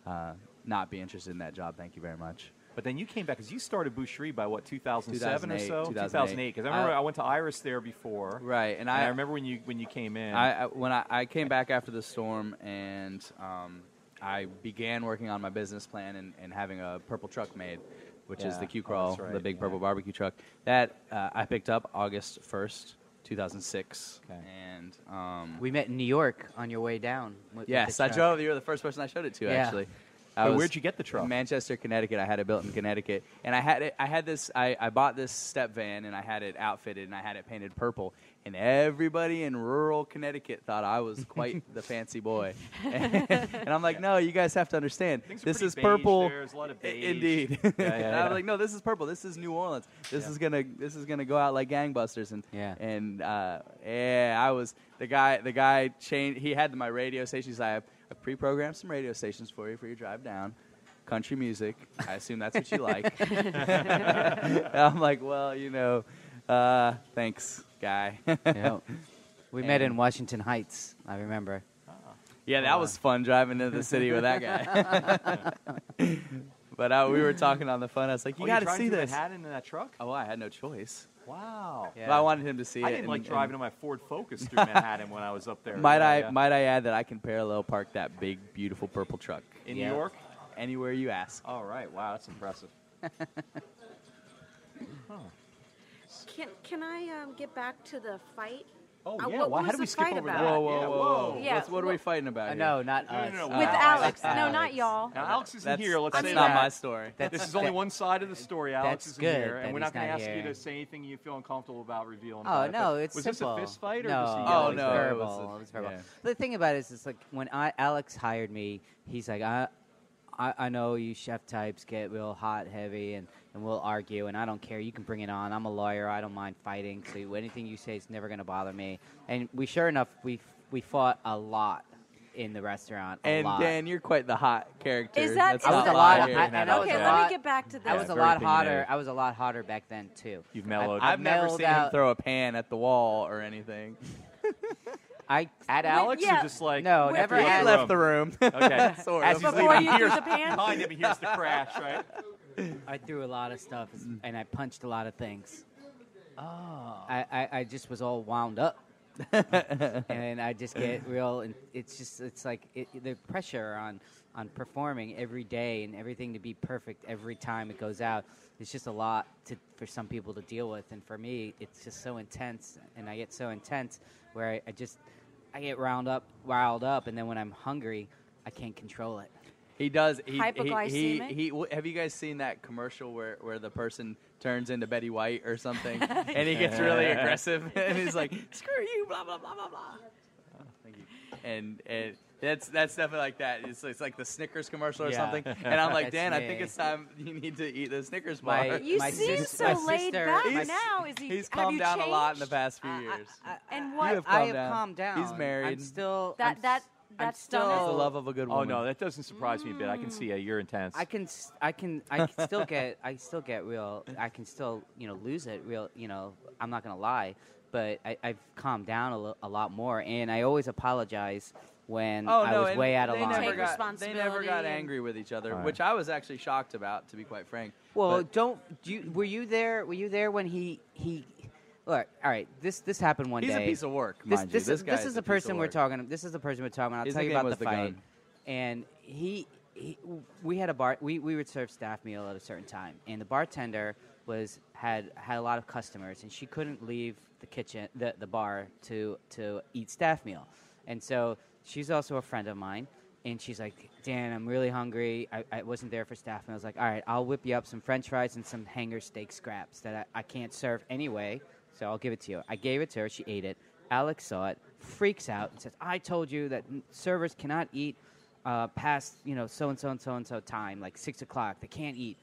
uh, not be interested in that job. Thank you very much." But then you came back because you started Boucherie by what 2007 or so. 2008. Because I remember I- I, went to Iris there before. Right, and And I, I, remember when you when you came in. I, I when I, I came back after the storm and um, I began working on my business plan and, and having a purple truck made, which is the Q Oh, Crawl, that's right, the big yeah. purple barbecue truck. That uh, I picked up August first, two thousand six, Okay. and um, we met in new york on your way down with- with yes, the I drove. You were the first person I showed it to Yeah. actually. Was where'd you get the truck? Manchester, Connecticut. I had it built in Connecticut, and I had it. I had this. I, I bought this step van, and I had it outfitted, and I had it painted purple. And everybody in rural Connecticut thought I was quite <laughs> the fancy boy. <laughs> <laughs> and I'm like, no, you guys have to understand. Things This is purple. there. There's a lot of beige. Indeed. yeah, and I was like, no, this is purple. This is New Orleans. This Yeah. is gonna. This is gonna go out like gangbusters. And Yeah. and uh, yeah, I was the guy. The guy changed. He had my radio stations. I have I pre-programmed some radio stations for you for your drive down. Country music. I assume that's what you like. <laughs> I'm like, well, you know, uh, thanks, guy. Yeah. we met in washington heights i remember yeah, that was fun driving into the city with that guy. <laughs> but uh, we were talking on the phone. I was like, you oh, got to see this. Manhattan in that truck? Oh, I had no choice. Wow. Yeah. But I wanted him to see I it. didn't like driving and on my Ford Focus through <laughs> Manhattan when I was up there. Might I might I add that I can parallel park that big, beautiful purple truck in Yeah. New York? anywhere you ask. All right. Wow, that's impressive. <laughs> Can, can I um, get back to the fight? Oh Uh, yeah. what Why, was how did we skip over about? that? Whoa, whoa, yeah, whoa, whoa! Yeah, What's, what are we fighting about Uh, no not No, no, us no, Uh, With Wow. Alex. Alex. No, not y'all. Now Alex isn't That's, here. Let's that's say not that. my story. That's- This is only that- one side of the story. Alex isn't good here, and we're not going to not ask you to say anything you feel uncomfortable about revealing. Oh about it, no, but it's was simple. this a fist fight or no, just a oh, no, it was a- It was verbal. yeah. The thing about it is, it's like when Alex hired me, he's like, I, I, I know you chef types get real hot, heavy, and, and we'll argue, and I don't care. You can bring it on. I'm a lawyer. I don't mind fighting. So anything you say is never going to bother me. And we, sure enough, we we fought a lot. in the restaurant a And lot. Dan, you're quite the hot character. Is that- That's is I was not a lot. lying. I, and I was okay, a let lot, me get back to this. I was a very lot opinionated. hotter. I was a lot hotter back then too. You've mellowed. I- I've never mellowed seen him out- throw a pan at the wall or anything. <laughs> I at Wait, Alex yeah. or just like No, Wait, never wait, He at- left the room. <laughs> <laughs> Okay. sort As of. he's Before leaving, you threw hears the pan? behind him. He hears the crash. Right. I threw a lot of stuff mm. and I punched a lot of things. Oh. I, I, I just was all wound up. <laughs> and I just get real, and it's just it's like it, the pressure on on performing every day and everything to be perfect every time it goes out. It's just a lot to, for some people to deal with, and for me, it's just so intense, and I get so intense where I, I just I get round up, riled up, and then when I'm hungry, I can't control it. He does. He, he, he, he, have you guys seen that commercial where, where the person turns into Betty White or something, and he gets really aggressive, <laughs> and he's like, "Screw you!" Blah blah blah blah blah. Oh, thank you. And and that's that's definitely like that. It's, it's like the Snickers commercial or Yeah. something. And I'm like, <laughs> That's Dan, I think it's time you need to eat the Snickers My- bar. You My seem sis- so my laid sister- back my- now. Is he? He's calmed you down a lot in the past few I- I- years. I- And You what? have I have down. calmed down. He's married. I'm still That I'm that s- I'm that's still- done It's the love of a good Oh woman. no, that doesn't surprise me a bit. I can see uh, you're intense. I can, s- I can, I can still get, I still get real. I can still, you know, lose it. Real, you know, I'm not gonna lie, but I, I've calmed down a, lo- a lot more, and I always apologize when Oh I no, was and way out of they line. Never got, they responsibility never got and- angry with each other, All right. which I was actually shocked about, to be quite frank. Well, But- don't. Do you, were you there? Were you there when he he? Look, all right. This this happened one he's day. a piece of work, this mind this you. is This, guy this is a the piece of person we're work. talking. This is the person we're talking. About. I'll His tell you about was the the fight. gun. And he, he, we had a bar. We, we would serve staff meal at a certain time, and the bartender was had had a lot of customers, and she couldn't leave the kitchen, the the bar to to eat staff meal, and so she's also a friend of mine. And she's like, Dan, I'm really hungry. I, I wasn't there for staff. And I was like, all right, I'll whip you up some french fries and some hanger steak scraps that I, I can't serve anyway. So I'll give it to you. I gave it to her. She ate it. Alex saw it, freaks out, and says, I told you that servers cannot eat uh, past, you know, so and so and so and so time, like six o'clock. They can't eat.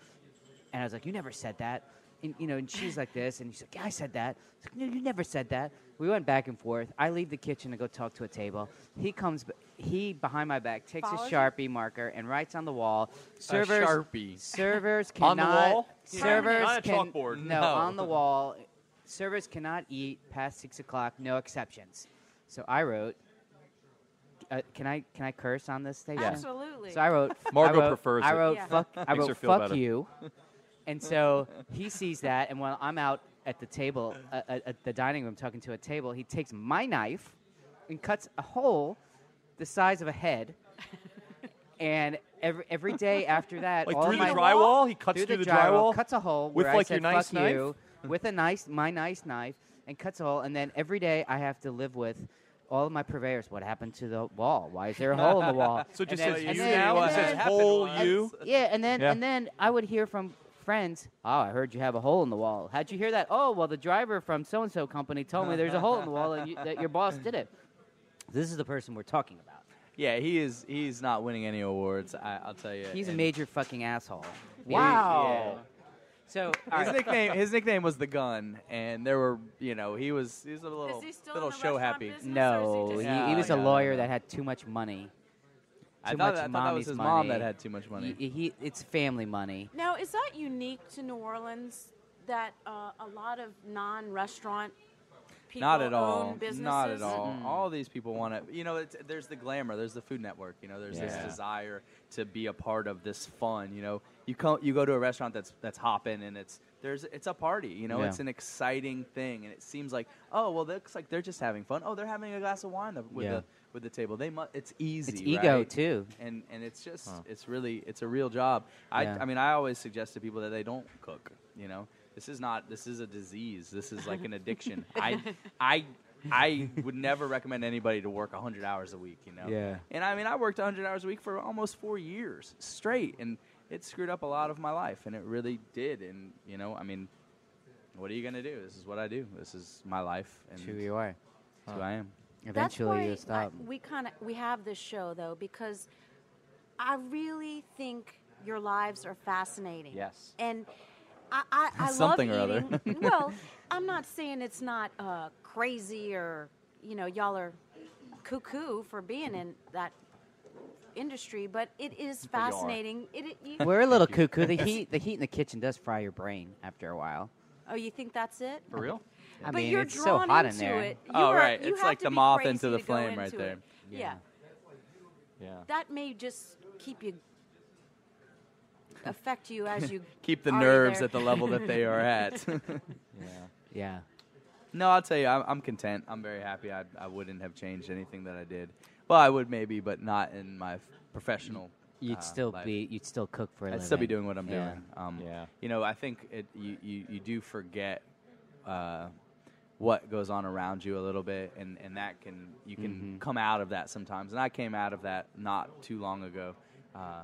And I was like, you never said that. And, you know, and she's like this, and she's like, yeah, I said that. I was like, no, you never said that. We went back and forth. I leave the kitchen to go talk to a table. He comes, he behind my back takes Follows a you? Sharpie marker and writes on the wall. Servers, Sharpie. servers <laughs> cannot. On cannot. the wall? Servers Not a can, chalkboard. No, No. on the wall. Servers cannot eat past six o'clock. No exceptions. So I wrote. Uh, can I can I curse on this station? Absolutely. So I wrote. Margot I wrote, prefers I it. wrote Yeah. fuck. I wrote fuck better. you. <laughs> And so he sees that, and while I'm out at the table, uh, at at the dining room, talking to a table, he takes my knife and cuts a hole the size of a head. And every every day after that, like all through the my drywall, he cuts through through the, the drywall, drywall. cuts a hole with, where I like, said, your nice "Fuck knife?" you," <laughs> with a nice my nice knife, and cuts a hole. And then every day I have to live with all of my purveyors. What happened to the wall? Why is there a hole in the wall? <laughs> So just And says then- you now. and It says then- happened whole was- you. yeah, and then Yeah. and then I would hear from friends, "Oh, I heard you have a hole in the wall. How'd you hear that? Oh, well, the driver from so and so company told me there's a hole in the wall and you, that your boss did it." This is the person we're talking about. Yeah, he is. He's not winning any awards. I, I'll tell you. He's a major fucking asshole. Wow. So, <laughs> His right. nickname. His nickname was the Gun, and there were, you know, he was. He was a little, Is he still little in the show happy. no, he, he he was a lawyer yeah. that had too much money. I Too thought, much that, I thought that was his money. mom that had too much money. He, he, it's family money. Now, is that unique to New Orleans that uh, a lot of non-restaurant people Not at own all. businesses? Not at all. Mm-mm. All these people want to. You know, it's, there's the glamour. There's the Food Network. You know, there's Yeah. this desire to be a part of this fun. You know, you come, you go to a restaurant that's that's hopping and it's there's it's a party. You know, Yeah. it's an exciting thing, and it seems like oh well, it looks like they're just having fun. Oh, they're having a glass of wine with Yeah. the with the table. They mu- it's easy. It's ego right? too. and and it's just Huh. it's really it's a real job. I Yeah. I mean I always suggest to people that they don't cook. You know, this is not this is a disease. This is like an addiction. <laughs> I I I would never recommend anybody to work 100 hours a week. You know. Yeah. And I mean I worked 100 hours a week for almost four years straight, and it screwed up a lot of my life, and it really did. And you know I mean. What are you gonna do? This is what I do. This is my life, and who you are. that's who I am. Eventually, why you'll stop. I, we kind of we have this show though because I really think your lives are fascinating. Yes. And I, I, I Something love or other. eating. <laughs> well, I'm not saying it's not uh, crazy or you know y'all are cuckoo for being in that industry, but it is But you are. fascinating. It, it you, <laughs> We're a little cuckoo. The <laughs> heat, the heat in the kitchen does fry your brain after a while. oh, you think that's it? For real? I but mean, you're it's so drawn hot in there. it. You Oh, are- right. It's like the moth into the to go flame right there. Yeah. yeah. Yeah. That may just keep you affect you as you <laughs> Keep the are nerves there. at the level that they are at. <laughs> Yeah. Yeah. no, I'll tell you, I'm, I'm content. I'm very happy. I, I wouldn't have changed anything that I did. Well, I would maybe, but not in my f- professional. You'd uh, still life. be. You'd still cook for a I'd living. still be doing what I'm Yeah. doing. Um, Yeah. You know, I think it, you, you, you do forget uh, what goes on around you a little bit, and, and that can you can Mhm. come out of that sometimes. And I came out of that not too long ago. Uh,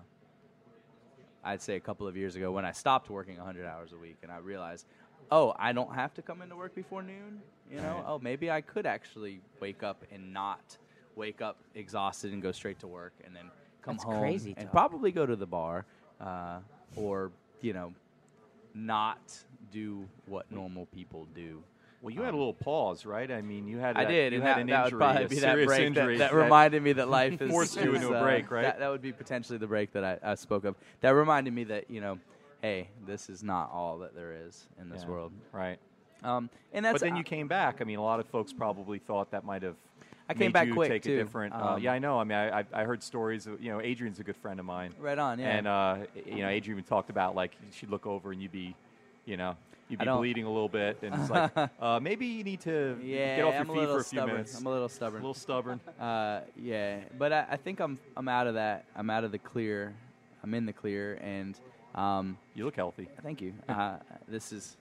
I'd say a couple of years ago when I stopped working 100 hours a week, and I realized, oh, I don't have to come into work before noon. You know, Right. oh, maybe I could actually wake up and not wake up exhausted and go straight to work, and then come That's home crazy and talk. probably go to the bar, uh, or you know, not do what normal people do. Well, you had a Um, little pause, right? I mean, you had. I that- did, You and had that, an that would injury, probably a be that break injury that, that reminded me that life <laughs> is forced you into a uh, break, right? That, that would be potentially the break that I, I spoke of. That reminded me that you know, hey, this is not all that there is in this Yeah. world. Right. Um, and that's But then you came back. I mean, a lot of folks probably thought that might have. I came back you quick, take too. a different. uh, Um, yeah, I know. I mean, I, I, I heard stories. Of, you know, Adrian's a good friend of mine, right on. Yeah. and uh, you know, Adrian talked about like she'd look over and you'd be, you know, you'd be bleeding a little bit, and it's like <laughs> uh, maybe you need to <laughs> yeah, get off I'm your feet for a few stubborn. minutes. I'm a little stubborn. a little stubborn. <laughs> Uh, yeah, but I, I think I'm I'm out of that. I'm out of the clear. I'm in the clear, and um, You look healthy. Thank you. Uh, this is,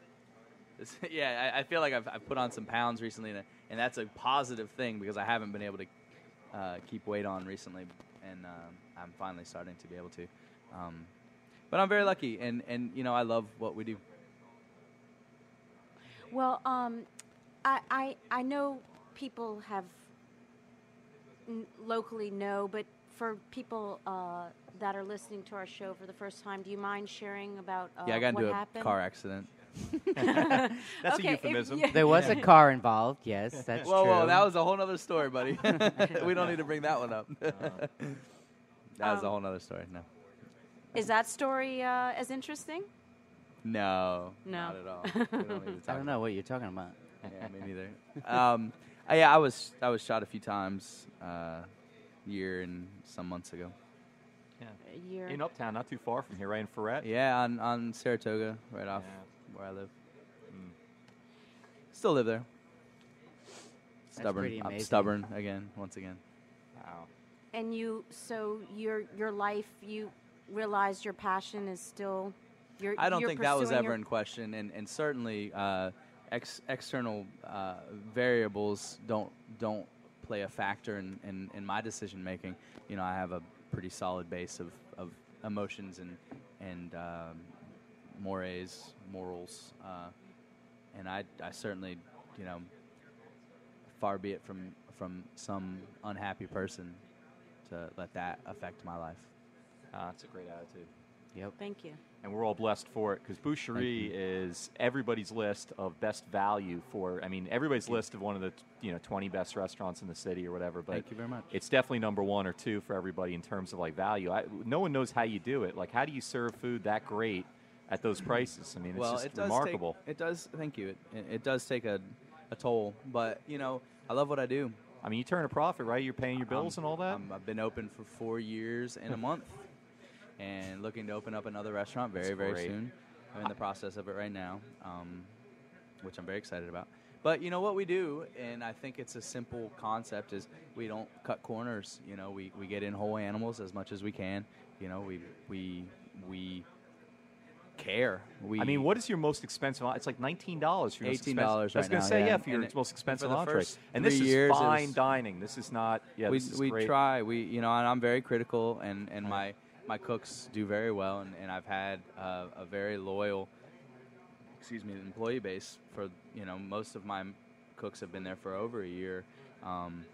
this, yeah. I, I feel like I've, I've put on some pounds recently, and, and that's a positive thing because I haven't been able to uh, keep weight on recently, and um, I'm finally starting to be able to. Um, but I'm very lucky, and and you know I love what we do. Well, um, I, I I know people have n- locally know, but for people uh, that are listening to our show for the first time, do you mind sharing about uh, yeah, I got what into a happened? car accident. <laughs> That's Okay, a if- euphemism. yeah. There was a car involved. Yes, <laughs> that's whoa, true. whoa, that was a whole other story, buddy. <laughs> we don't need to bring that one up. that was a Um, whole other story. No, Is that story uh, as interesting? No, No. not at all. We don't <laughs> I don't know what you're talking about. yeah, me neither. Um, uh, <laughs> yeah, I was I was shot a few times, uh, year and some months ago. Yeah, A year. In Uptown, not too far from here, right in Freret. Yeah, on on Saratoga, right off Yeah. where I live. Mm. Still live there. Stubborn. pretty I'm stubborn again, once again. Wow. and you, so your your life, you realize your passion is still. You're, I don't think that was ever your- in question, and and certainly uh, ex- external uh, variables don't don't play a factor in, in, in my decision making. You know, I have a pretty solid base of, of emotions and and um, mores, morals, uh, and I I certainly you know far be it from from some unhappy person to let that affect my life. Ah, that's a great attitude. Yep. Thank you. and we're all blessed for it because Boucherie is everybody's list of best value for. I mean, everybody's list of one of the you know 20 best restaurants in the city or whatever. But Thank you very much. it's definitely number one or two for everybody in terms of like value. I, no one knows how you do it. Like, how do you serve food that great at those prices? I mean, it's well, just it does remarkable. Take, it does. Thank you. It, it, it does take a, a toll, but you know, I love what I do. I mean, you turn a profit, right? You're paying your bills Um, and all that. um, I've been open for four years and a month, and looking to open up another restaurant very, That's very great. soon. I'm in the process of it right now, um, which I'm very excited about. But you know what we do, and I think it's a simple concept: is we don't cut corners. You know, we, we get in whole animals as much as we can. You know, we we we care. We I mean, what is your most expensive? It's like nineteen dollars for your most $18 expensive- I was gonna say yeah. yeah, for your And it- most expensive for entree. And this is fine was- dining. This is not. Yeah, we this is we try. We you know, and I'm very critical, and and my my cooks do very well, and, and I've had uh, a very loyal, excuse me, employee base for you know most of my cooks have been there for over a year. Um,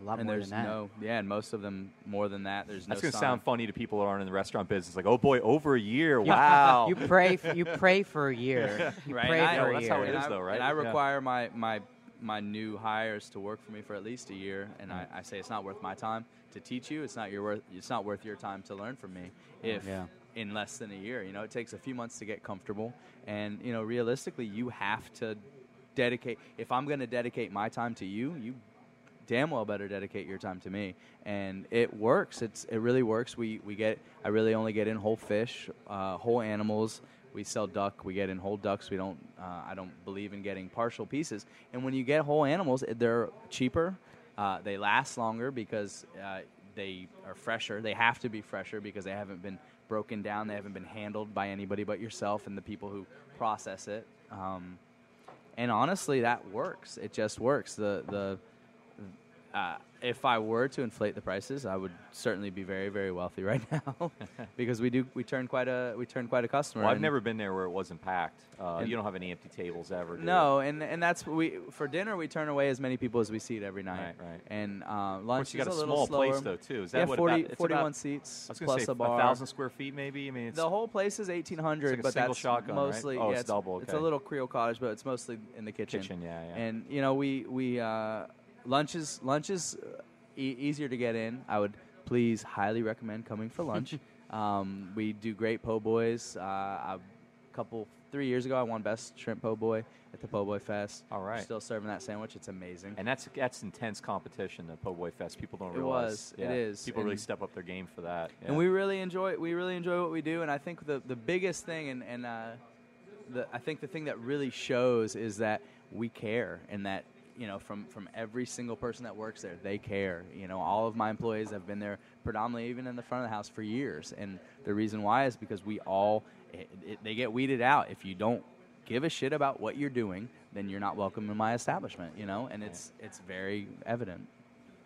A lot and more there's than that. no yeah, and most of them more than that. There's no. That's going to sign. sound funny to people that aren't in the restaurant business. Like, oh boy, over a year. Wow. You pray. f- You pray for a year. <laughs> You Right, pray I- for a that's year. how it is, and though, right? And I Yeah. require my my my new hires to work for me for at least a year, and I, I say it's not worth my time to teach you. It's not your worth. It's not worth your time to learn from me. If Yeah. in less than a year, you know, it takes a few months to get comfortable, and you know, realistically, you have to dedicate. If I'm going to dedicate my time to you, you damn well better dedicate your time to me. And it works. It's it really works. We we get I really only get in whole fish, uh, whole animals. We sell duck. We get in whole ducks. We don't. Uh, I don't believe in getting partial pieces. And when you get whole animals, eh, they're cheaper. Uh, they last longer because uh, they are fresher. They have to be fresher because they haven't been broken down. They haven't been handled by anybody but yourself and the people who process it. Um, and honestly, that works. It just works. The the uh, if I were to inflate the prices, I would certainly be very, very wealthy <laughs> right now <laughs> because we do we turn quite a we turn quite a customer. Well, I've never been there where it wasn't packed. Uh, you don't have any empty tables ever. do you? No, and and that's we for dinner we turn away as many people as we seat every night. Right, right. And uh, lunch you got is a a little small slower. place though too. Is that yeah, what 40, about, 41 about, seats I was plus say a bar. thousand square feet, maybe. I mean, it's The whole place is eighteen hundred, like but that's shotgun, right? mostly Oh, yeah, it's it's, double, It's a little Creole cottage, but it's mostly in the kitchen. kitchen. Yeah, yeah. And you know, we we uh, lunch is lunch is uh, e- easier to get in. I would please highly recommend coming for lunch. <laughs> um, we do great po' boys. Uh, a couple three years ago, I won best shrimp po' boy at the Po' Boy Fest. All right. still serving that sandwich. It's amazing. and that's that's intense competition. The Po' Boy Fest. People don't It realize. was. It Yeah. is. People really And- step up their game for that. and we really enjoy we really enjoy what we do and i think the, the biggest thing and, and uh, the, i think the thing that really shows is that we care and that you know from, from every single person that works there they care you know all of my employees have been there predominantly even in the front of the house for years and the reason why is because we all it, it, they get weeded out if you don't give a shit about what you're doing then you're not welcome in my establishment you know and it's it's very evident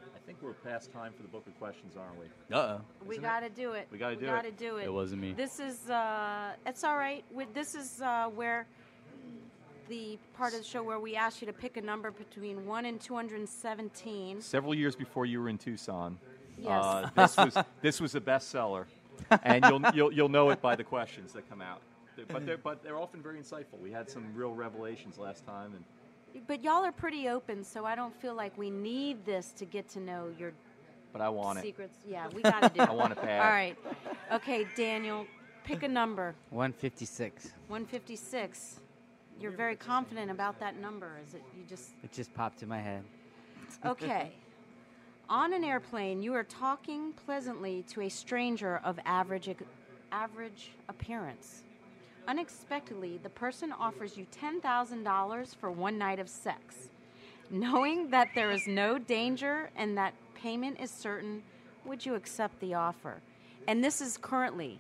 I think we're past time for the book of questions, aren't we? uh-oh We Isn't it? got to do it. We gotta do it. gotta do it. it wasn't me This is uh, it's all right. With this is uh, where the part of the show where we ask you to pick a number between one and two hundred and seventeen. Several years before you were in Tucson, Yes. uh, <laughs> this was this was a bestseller, and you'll, you'll you'll know it by the questions that come out. But they're but they're often very insightful. We had some real revelations last time, and But y'all are pretty open, so I don't feel like we need this to get to know your but I want it. secrets. Yeah, we got to do <laughs> it. I want it bad. All right. Okay, Daniel, pick a number. 156. 156. You're very confident about that number. Is it you just It just popped in my head. <laughs> Okay. On an airplane, you are talking pleasantly to a stranger of average average appearance. Unexpectedly, the person offers you $10,000 for one night of sex. Knowing that there is no danger and that payment is certain, would you accept the offer? And this is currently.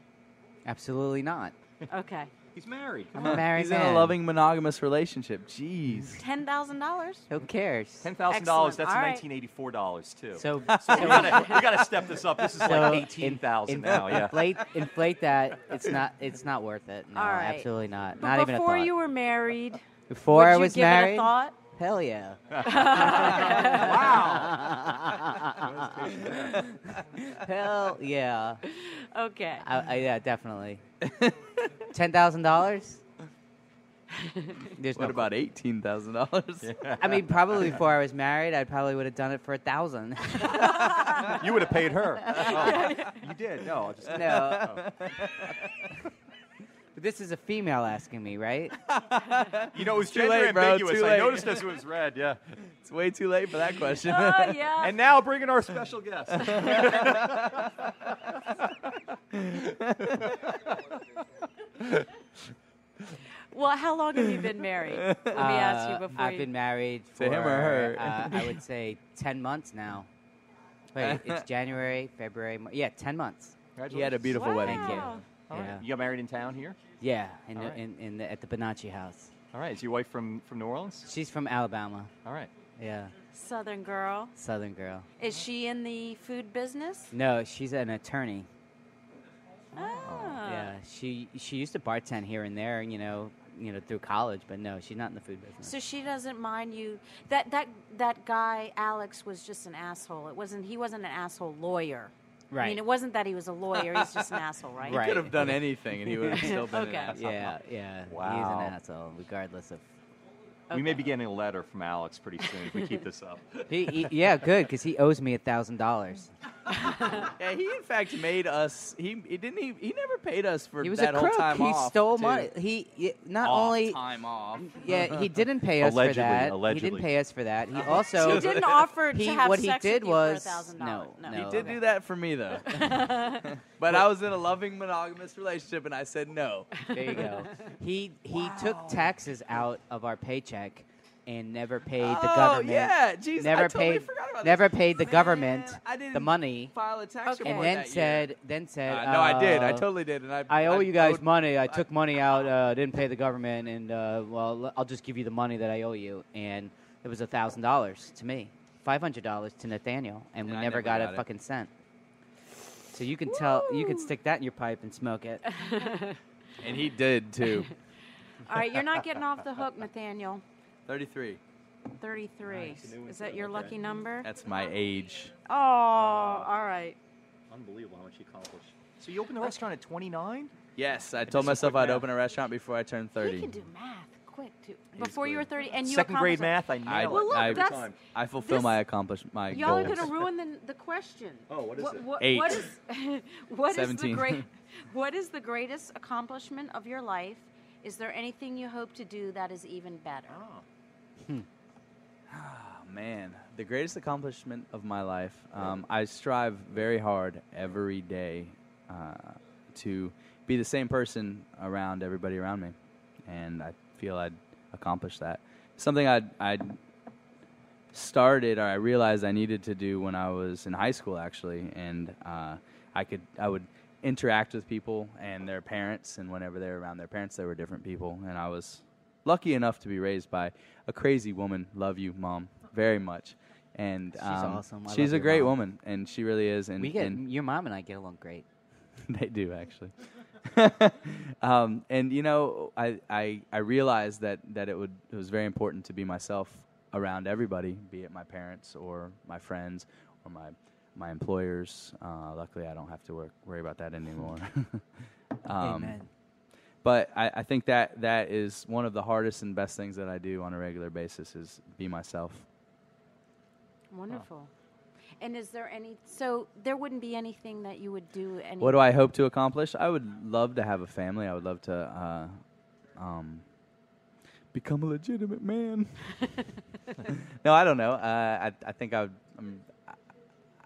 Absolutely not. Okay. He's married. I'm a married he's in man. a loving monogamous relationship jeez $10,000? Who cares? Ten thousand dollars. That's All right. nineteen eighty four dollars too. So, we gotta <laughs> we gotta step this up. This is so like in- eighteen thousand in- now. Yeah. Inflate, inflate that. It's not. It's not worth it. No, All right. absolutely not. But not even a before thought. you were married, Before would I you was give married. it a thought? Hell yeah. <laughs> <laughs> Wow. Hell yeah. Okay. I, I, yeah, definitely. <laughs> Ten thousand dollars. There's What no about eighteen thousand dollars? I mean, probably before I was married, I probably would have done it for a thousand. You would have paid her. Oh, you did. No. I'll Just, no. But oh. This is a female asking me, right? <laughs> You know, it was Too gender late, bro, ambiguous. too I late. noticed as it was red. Yeah. <laughs> It's way too late for that question. Oh, yeah. And now bringing our special guest. <laughs> Well, how long have you been married? Let me ask you Uh, before I've you. been married for To him or her? Uh, I would say ten months now. Wait, it's January, February. Yeah, ten months. he had a beautiful wow. wedding. Thank you. All right. Yeah. You got married in town here. Yeah, in, the, right. in, in the, at the Bonacci house. All right. Is your wife from from New Orleans? She's from Alabama. All right. Yeah, Southern girl. Southern girl. Is she in the food business? No, she's an attorney. Oh. Yeah, she she used to bartend here and there, you know, you know, through college, but no, she's not in the food business. So she doesn't mind you. That that that guy Alex was just an asshole. It wasn't. He wasn't an asshole lawyer. I mean, it wasn't that he was a lawyer. He's just an asshole, <laughs> right? Right. Could have done anything, and he would have <laughs> still been Okay. an asshole. yeah, yeah. He's Wow. an asshole, regardless of We may be getting a letter from Alex pretty soon if we keep this up. He, he, yeah, good, because he owes me a thousand dollars. <laughs> <laughs> Yeah, he in fact made us. He, he didn't. He, he never paid us for He was that a whole crook. time he off. stole too. money. He y- not Off, only time off. yeah, he didn't pay us Allegedly, for that. He allegedly. didn't pay us for that. He <laughs> also he didn't offer he- to have what he sex did with was you for $1,000. no, no. no. He did do that for me though. <laughs> but I was in a loving monogamous relationship, and I said no. There you go. He he took taxes out of our paycheck and never paid the oh government. yeah, jeez, never I totally paid forgot about never this. paid the Man, government I didn't the money File a tax Okay. and report then that year. said then said Uh, no, I did. I uh, totally did, and I. I owe you guys owed- money. I took money out, uh, didn't pay the government, and uh, well, I'll just give you the money that I owe you. And it was a thousand dollars to me, five hundred dollars to Nathaniel, and we And I never, never got, got a it. fucking cent. So you can tell, you can stick that in your pipe and smoke it. <laughs> and he did too. <laughs> All right, you're not getting off the hook, Nathaniel. Thirty-three. 33. Is that your lucky number? That's my age. Oh, all right. Unbelievable how much he accomplished. So you opened the restaurant at 29? Yes, I did told some myself quick I'd math. open a restaurant before I turned thirty. He can do math quick too. Before you were good. 30, and you Second grade accomplished math, I I, Well, look, I, that's- time. I fulfill this- my accomplishment. My it. Y'all are goals. going to ruin the, the question. Oh, what is what, it? What, Eight. what is <laughs> what is the 17. great <laughs> What is the greatest accomplishment of your life? Is there anything you hope to do that is even better? Oh. Oh, man, the greatest accomplishment of my life. Um, I strive very hard every day uh, to be the same person around everybody around me, and I feel I'd accomplish that. Something I'd, I'd started or I realized I needed to do when I was in high school, actually, and uh, I could I would interact with people and their parents, and whenever they were around their parents, they were different people, and I was lucky enough to be raised by a crazy woman. Love you, mom, very much. And She's um, awesome. I she's a great mom. woman, and she really is. And, we get and your mom and I get along great. <laughs> they do actually. <laughs> um, and you know, I, I I realized that that it would it was very important to be myself around everybody, be it my parents or my friends or my my employers. Uh, luckily, I don't have to work, worry about that anymore. <laughs> um, Amen. But I, I think that that is one of the hardest and best things that I do on a regular basis is be myself. Wonderful. And is there any? So there wouldn't be anything that you would do. Any, What do I hope to accomplish? I would love to have a family. I would love to uh, um, become a legitimate man. <laughs> no, I don't know. Uh, I I think I would. Um, I-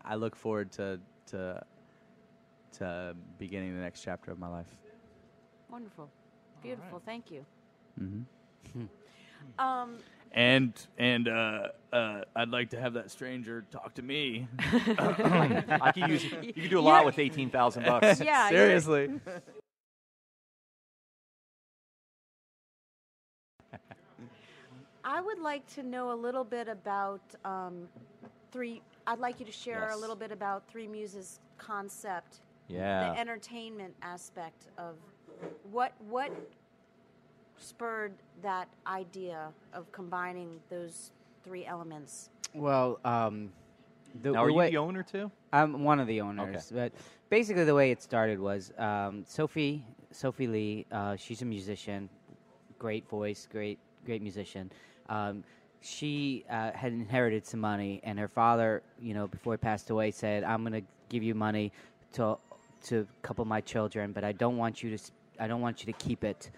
I look forward to to to beginning the next chapter of my life. Wonderful. Beautiful. Thank you. hmm <laughs> Um, And and uh, uh, I'd like to have that stranger talk to me. <laughs> I could use you could do a lot You're- with 18,000 bucks. <laughs> yeah. you're- Seriously. I would like to know a little bit about um, three. I'd like you to share a little bit about Three Muses concept, Yeah. the entertainment aspect of what what spurred that idea of combining those three elements. Well, um, the, Now, are the you the owner too? I'm one of the owners, but basically the way it started was um, Sophie Sophie Lee. Uh, she's a musician, great voice, great great musician. Um, she uh, had inherited some money, and her father, you know, before he passed away, said, "I'm going to give you money to to couple of my children, but I don't want you to s- I don't want you to keep it."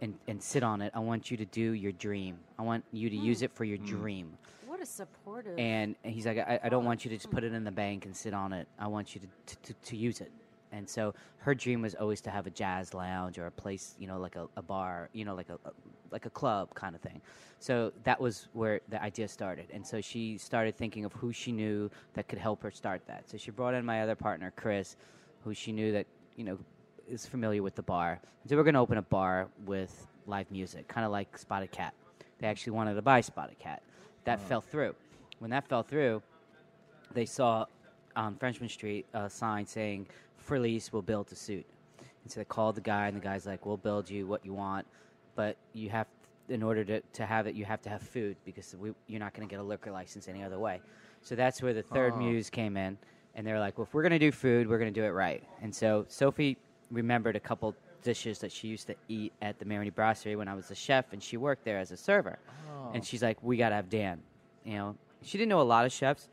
And, and sit on it. I want you to do your dream. I want you to use it for your mm. dream. What a supportive. And he's like, I, I don't want you to just mm. put it in the bank and sit on it. I want you to, to, to, to use it. And so her dream was always to have a jazz lounge or a place, you know, like a, a bar, you know, like a, a like a club kind of thing. So that was where the idea started. And so she started thinking of who she knew that could help her start that. So she brought in my other partner, Chris, who she knew that, you know, is familiar with the bar. So we're going to open a bar with live music, kind of like Spotted Cat. They actually wanted to buy Spotted Cat. That oh. fell through. When that fell through, they saw on Frenchmen Street a sign saying, Frillies will build a suit. And so they called the guy, and the guy's like, We'll build you what you want, but you have, in order to, to have it, you have to have food because we, you're not going to get a liquor license any other way. So that's where the third Oh. muse came in, and they were like, Well, if we're going to do food, we're going to do it right. And so Sophie remembered a couple dishes that she used to eat at the Marigny Brasserie when I was a chef, and she worked there as a server. and she's like, "We gotta have Dan." You know, she didn't know a lot of chefs.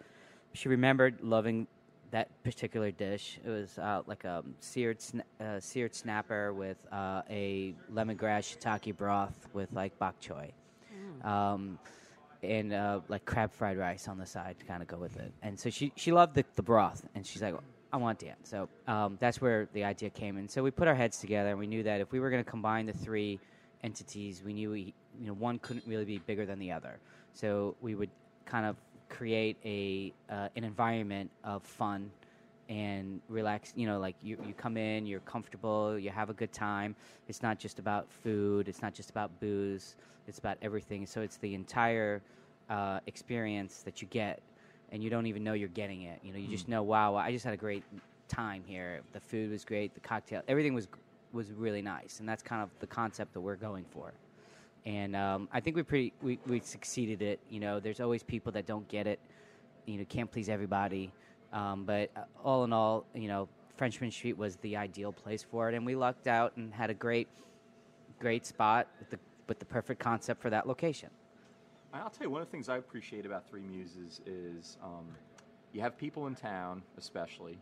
She remembered loving that particular dish. It was uh, like a seared sna- uh, seared snapper with uh, a lemongrass shiitake broth with like bok choy, um, and uh, like crab fried rice on the side to kind of go with it. And so she she loved the, the broth, and she's like, I want Dan. So um, that's where the idea came. And so we put our heads together, and we knew that if we were going to combine the three entities, we knew we, you know one couldn't really be bigger than the other. So we would kind of create a uh, an environment of fun and relax. You know, like you, you come in, you're comfortable, you have a good time. It's not just about food. It's not just about booze. It's about everything. So it's the entire uh, experience that you get, and you don't even know you're getting it. You know, you just know, wow, I just had a great time here. The food was great. The cocktail, everything was was really nice, and that's kind of the concept that we're going for and um, I think we pretty we, we succeeded it. You know, there's always people that don't get it. You know, can't please everybody. Um, but uh, all in all, you know, Frenchmen Street was the ideal place for it, and we lucked out and had a great, great spot with the with the perfect concept for that location. I'll tell you, one of the things I appreciate about Three Muses is um, you have people in town, especially,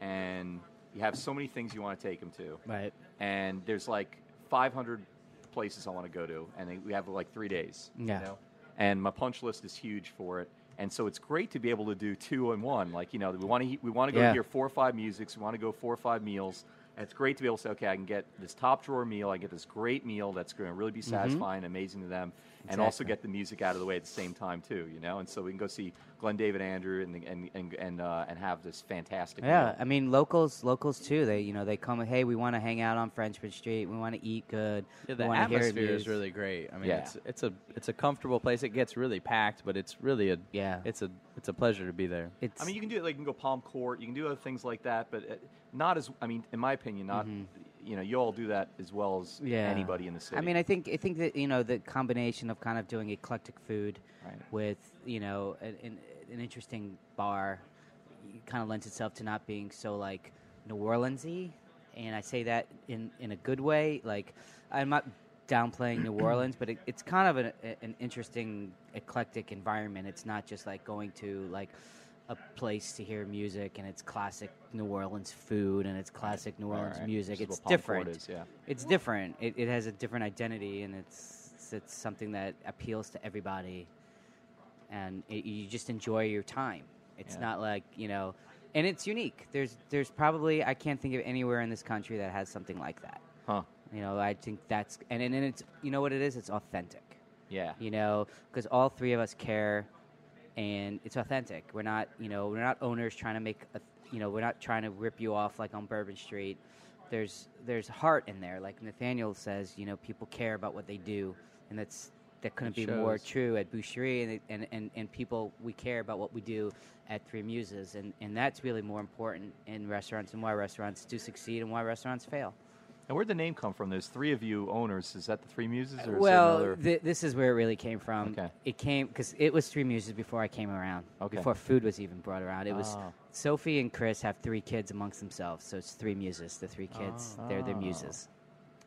and you have so many things you want to take them to. Right. And there's like 500 places I want to go to, and they- we have like three days. Yeah. You know? And my punch list is huge for it. And so it's great to be able to do two and one. Like, you know, we want to we want to go Yeah. hear four or five musics. We want to go four or five meals. And it's great to be able to say, okay, I can get this top drawer meal. I get this great meal that's going to really be satisfying, amazing to them, and also Mm-hmm. Get the music out of the way at the same time too. You know, and so we can go see Glen David Andrew and and and and, uh, and have this fantastic. Yeah, meal. I mean locals, locals too. They you know they come. Hey, we want to hang out on Frenchmen Street. We want to eat good. Yeah, we the wanna hear atmosphere is really great. I mean, Yeah. it's it's a it's a comfortable place. It gets really packed, but it's really a Yeah. It's a it's a pleasure to be there. It's, I mean, you can do it like you can go Palm Court, you can do other things like that, but uh, not as. I mean, in my opinion, not. You know, you all do that as well as Mm-hmm. yeah. anybody in the city. I mean, I think I think that you know the combination of kind of doing eclectic food Right. with you know an, an, an interesting bar kind of lends itself to not being so like New Orleansy, and I say that in in a good way. Like I'm not downplaying New Orleans, but it, it's kind of an, an interesting eclectic environment. It's not just like going to like a place to hear music and it's classic New Orleans food and it's classic New Orleans right. music. It's what Palm Court different. is, yeah. It's different. It, it has a different identity, and it's it's, it's something that appeals to everybody, and it, you just enjoy your time. It's Yeah. not like you know, and it's unique. There's there's probably I can't think of anywhere in this country that has something like that. Huh. You know, I think that's and and, and it's you know what it is. It's authentic. Yeah. You know, because all three of us care, and it's authentic. We're not you know we're not owners trying to make a you know we're not trying to rip you off like on Bourbon Street. There's there's heart in there. Like Nathaniel says, you know, people care about what they do, and that's that couldn't be more true at Boucherie, and, and and and people we care about what we do at Three Muses, and and that's really more important in restaurants and why restaurants do succeed and why restaurants fail. And where'd the name come from? There's three of you owners. Is that the Three Muses, or is there well, another? th- this is where it really came from. Okay. It came because it was Three Muses before I came around. Okay. Before food was even brought around, it was Oh. Sophie and Chris have three kids amongst themselves, so it's Three Muses. The three kids, ah. they're their muses.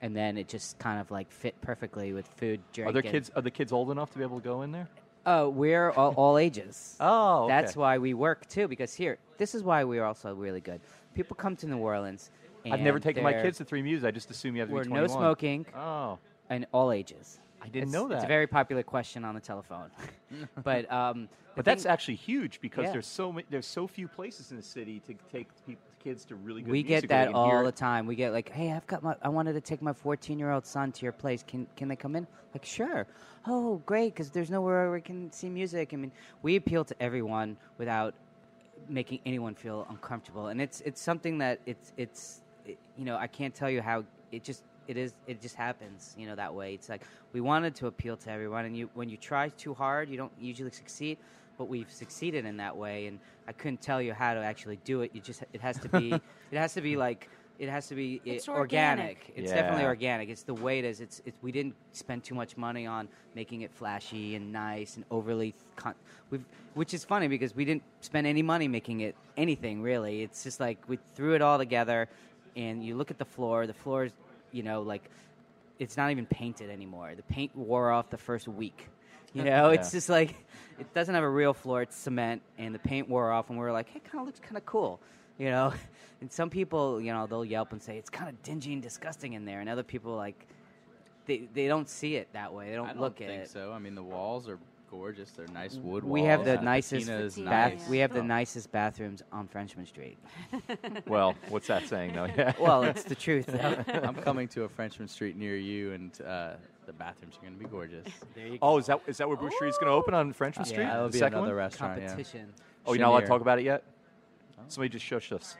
And then it just kind of like fit perfectly with food, drink. Are there and- kids? Are the kids old enough to be able to go in there? Oh, we're all, all ages. <laughs> Oh, That's why we work too. Because here, this is why we're also really good. People come to New Orleans. I've never taken my kids to Three Muses. I just assume you have to We're be no smoking Oh, and all ages. I didn't It's- know that. It's a very popular question on the telephone. <laughs> but um, the But that's thing- actually huge because Yeah. there's so ma- there's so few places in the city to take peop kids to really good we music get where they that can all hear the time. We get like, "Hey, I've got my I wanted to take my 14-year-old son to your place. Can can they come in?" Like, "Sure." "Oh, great cuz there's nowhere where we can see music." I mean, we appeal to everyone without making anyone feel uncomfortable. And it's it's something that it's it's it, you know, I can't tell you how it just it is it just happens, you know, that way. It's like we wanted to appeal to everyone and you when you try too hard, you don't usually succeed, but we've succeeded in that way and I couldn't tell you how to actually do it. You just it has to be <laughs> it has to be like it has to be It's uh, organic. It's definitely organic. It's the way it is. It's, it's we didn't spend too much money on making it flashy and nice and overly con- we've which is funny because we didn't spend any money making it anything really. It's just like we threw it all together and you look at the floor, the floor is, you know, like it's not even painted anymore. The paint wore off the first week. You <laughs> know, Yeah. it's just like it doesn't have a real floor. It's cement, and the paint wore off, and we were like, "Hey, kind of looks kind of cool," you know. <laughs> And some people, you know, they'll yelp and say it's kind of dingy and disgusting in there, and other people like they they don't see it that way. They don't, I don't look think at it. so. I mean, the walls are gorgeous. They're nice wood We have the Yeah. nicest bath- bath. nice. We have the Oh. nicest bathrooms on Frenchmen Street. <laughs> Well, what's that saying though? Yeah. <laughs> Well, it's the truth. though. <laughs> I'm coming to a Frenchmen Street near you, and uh, the bathrooms are going to be gorgeous. there you Oh, is that is that where Bruce Street's going to open on Frenchmen Yeah, Street? that'll the be second another one? restaurant. Yeah. competition. Oh, you're not allowed to talk about it yet. Somebody just shushed us.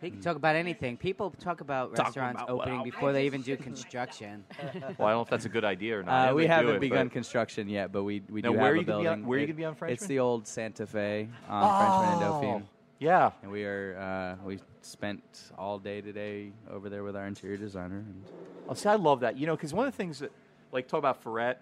He can talk about anything. People talk about Talk restaurants about what opening I'll- before they even do <laughs> construction. Well, I don't know if that's a good idea or not. Uh, we haven't it, begun construction yet, but we we Now, do where have are a you gonna be building. on- where are you It- gonna be on Frenchmen? It's the old Santa Fe on Frenchmen and Dauphine, Yeah. and we are uh, we spent all day today over there with our interior designer. And Oh, see, I love that. You know, because one of the things that, like, talk about Freret.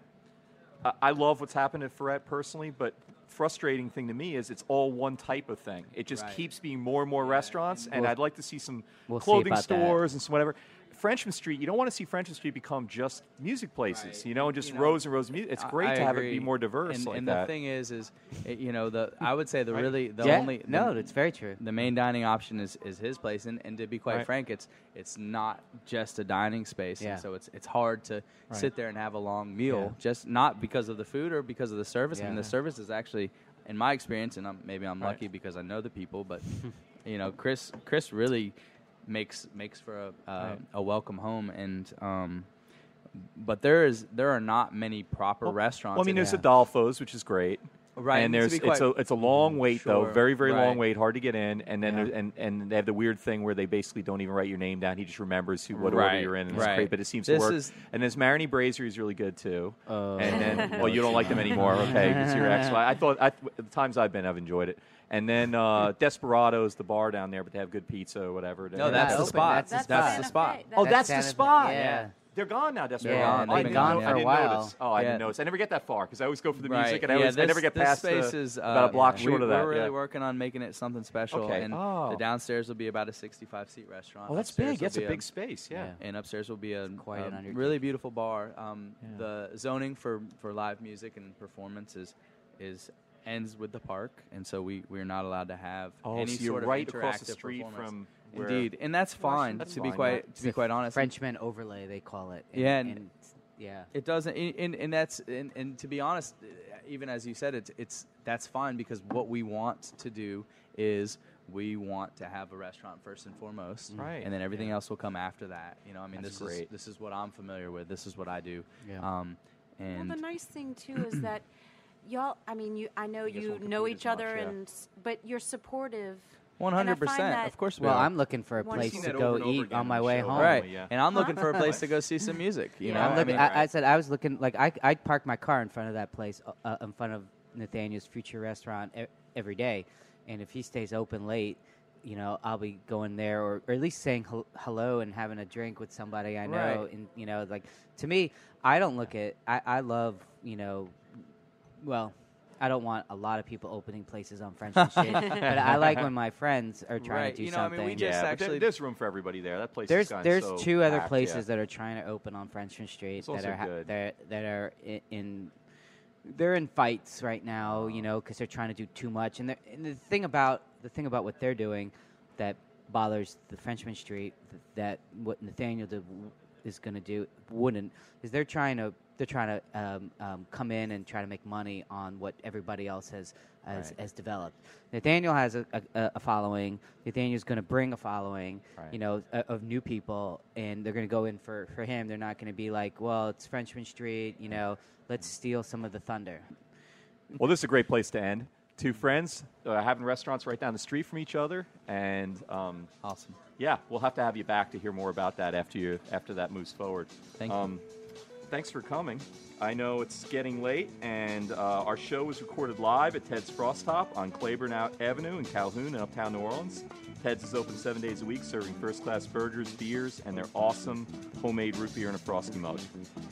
Uh, I love what's happened at Freret personally, but frustrating thing to me is it's all one type of thing. It just Right. keeps being more and more restaurants, and We'll- I'd like to see some we'll see clothing that. stores and some whatever. Frenchmen Street, you don't want to see Frenchmen Street become just music places, Right. you know, and just You know, rows and rows of music. It's great I to have it be more diverse And, like and that. the thing is, is it, you know the I would say the Right. really the yeah, only the- no, it's very true. the main dining option is, is his place, and, and to be quite Right. frank, it's it's not just a dining space, Yeah. and so it's it's hard to Right. sit there and have a long meal, Yeah. just not because of the food or because of the service. I mean, the service is actually, in my experience, and I'm, maybe I'm Right. lucky because I know the people, but <laughs> you know, Chris Chris really makes makes for a uh, Right. a welcome home, and um, but there is there are not many proper Well- restaurants. Well, I mean, there's Adolfo's, which is great. Right, and and there's it's a it's a long wait though, Sure, very very long wait, hard to get in, and then Yeah. and and they have the weird thing where they basically don't even write your name down. He just remembers who what order you're in, and it's right. great. But it seems This to work. is- and there's Marigny Brasserie is really good too. Uh, and then well, you don't like them anymore, <laughs> okay? Because you're ex. I thought I, the times I've been, I've enjoyed it. And then uh, Desperado's the bar down there, but they have good pizza or whatever. No, They're that's the open. spot. That's the That's, spot. the spot. Fe. Oh, That's that's, the spot. yeah. They're gone now, Desperado. Yeah, I they've been didn't gone know- for I a didn't while. notice. Oh, I Yeah. didn't notice. I never get that far because I always go for the Right. music, and I, yeah, this, I never get this past space the, is, uh, about a block we, short of that. We're really yeah. working on making it something special. Okay. And Oh. the downstairs will be about a 65 seat restaurant. Oh, that's Upstairs big. That's a be big space. Yeah. Yeah. And upstairs will be a, quiet a an undertaking. really beautiful bar. Um, Yeah. The zoning for, for live music and performances is ends with the park, and so we we're not allowed to have Oh, any so you're sort of right interactive across the street performance. from where. Indeed, and that's fine. That's to be quite yeah. to be quite honest. Frenchmen overlay, they call it. Yeah, and- yeah. It doesn't, and, and, and that's, and, and to be honest, even as you said, it's, it's that's fine because what we want to do is we want to have a restaurant first and foremost, Right. And then everything Yeah. else will come after that. You know, I mean, That's this is this is what I'm familiar with. This is what I do. Yeah. Um, Well, the nice thing too is that <clears throat> y'all. I mean, you. I know You you know each as much, other, yeah. and but you're supportive. one and I hundred find percent, of course. We Well, are. I'm looking for a place to go over and over eat on on my way home. right, yeah. and I'm looking for a place to go see some music. You Yeah. know, I'm I looking, mean, I, I said I was looking like I I park my car in front of that place, uh, uh, in front of Nathaniel's future restaurant e- every day, and if he stays open late, you know I'll be going there or, or at least saying hel- hello and having a drink with somebody I know, Right. and you know like to me I don't look at I I love you know, well. I don't want a lot of people opening places on Frenchmen Street, <laughs> but I like when my friends are trying Right, to do you know, I mean, something. we just yeah, actually- there's room for everybody there. That place There's is there's so two other packed, places yeah. that are trying to open on Frenchmen Street It's that also are ha- good. that that are in, in they're in fights right now, you know, because they're trying to do too much. And, and the thing about the thing about what they're doing that bothers the Frenchmen Street th- that what Nathaniel did, w- is going to do wouldn't is they're trying to they're trying to um, um, come in and try to make money on what everybody else has has, Right. has developed. Nathaniel has a, a, a following. Nathaniel's going to bring a following, Right. you know, o- of new people, and they're going to go in for, for him. They're not going to be like, well, it's Frenchmen Street, you know, let's steal some of the thunder. Well, this is a great place to end. Two friends uh, having restaurants right down the street from each other, and um, awesome. yeah, we'll have to have you back to hear more about that after you after that moves forward. Thank you. Thanks for coming. I know it's getting late, and uh, our show was recorded live at Ted's Frostop on Claiborne Avenue in Calhoun in Uptown New Orleans. Ted's is open seven days a week, serving first-class burgers, beers, and their awesome homemade root beer in a frosty mug.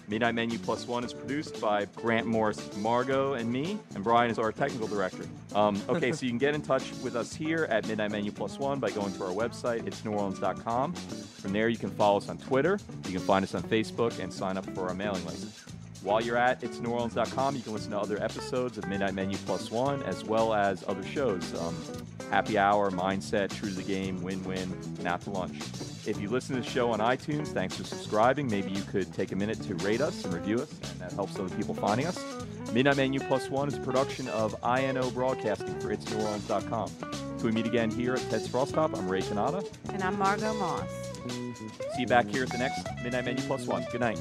Midnight Menu Plus One is produced by Grant Morris, Margot, and me, and Brian is our technical director. Um, okay, so you can get in touch with us here at Midnight Menu Plus One by going to our website. itsneworleans.com. From there, you can follow us on Twitter. You can find us on Facebook and sign up for our mailing list. While you're at itsneworleans.com, you can listen to other episodes of Midnight Menu Plus One, as well as other shows um, Happy Hour, Mindset, True to the Game, Win Win, and to Lunch. If you listen to the show on iTunes, thanks for subscribing. Maybe you could take a minute to rate us and review us, and that helps other people finding us. Midnight Menu Plus One is a production of INO Broadcasting for itsneworleans.com. Till we meet again here at Ted's Frostop, I'm Ray Cannata. And I'm Margot Moss. See you back here at the next Midnight Menu Plus One. Good night.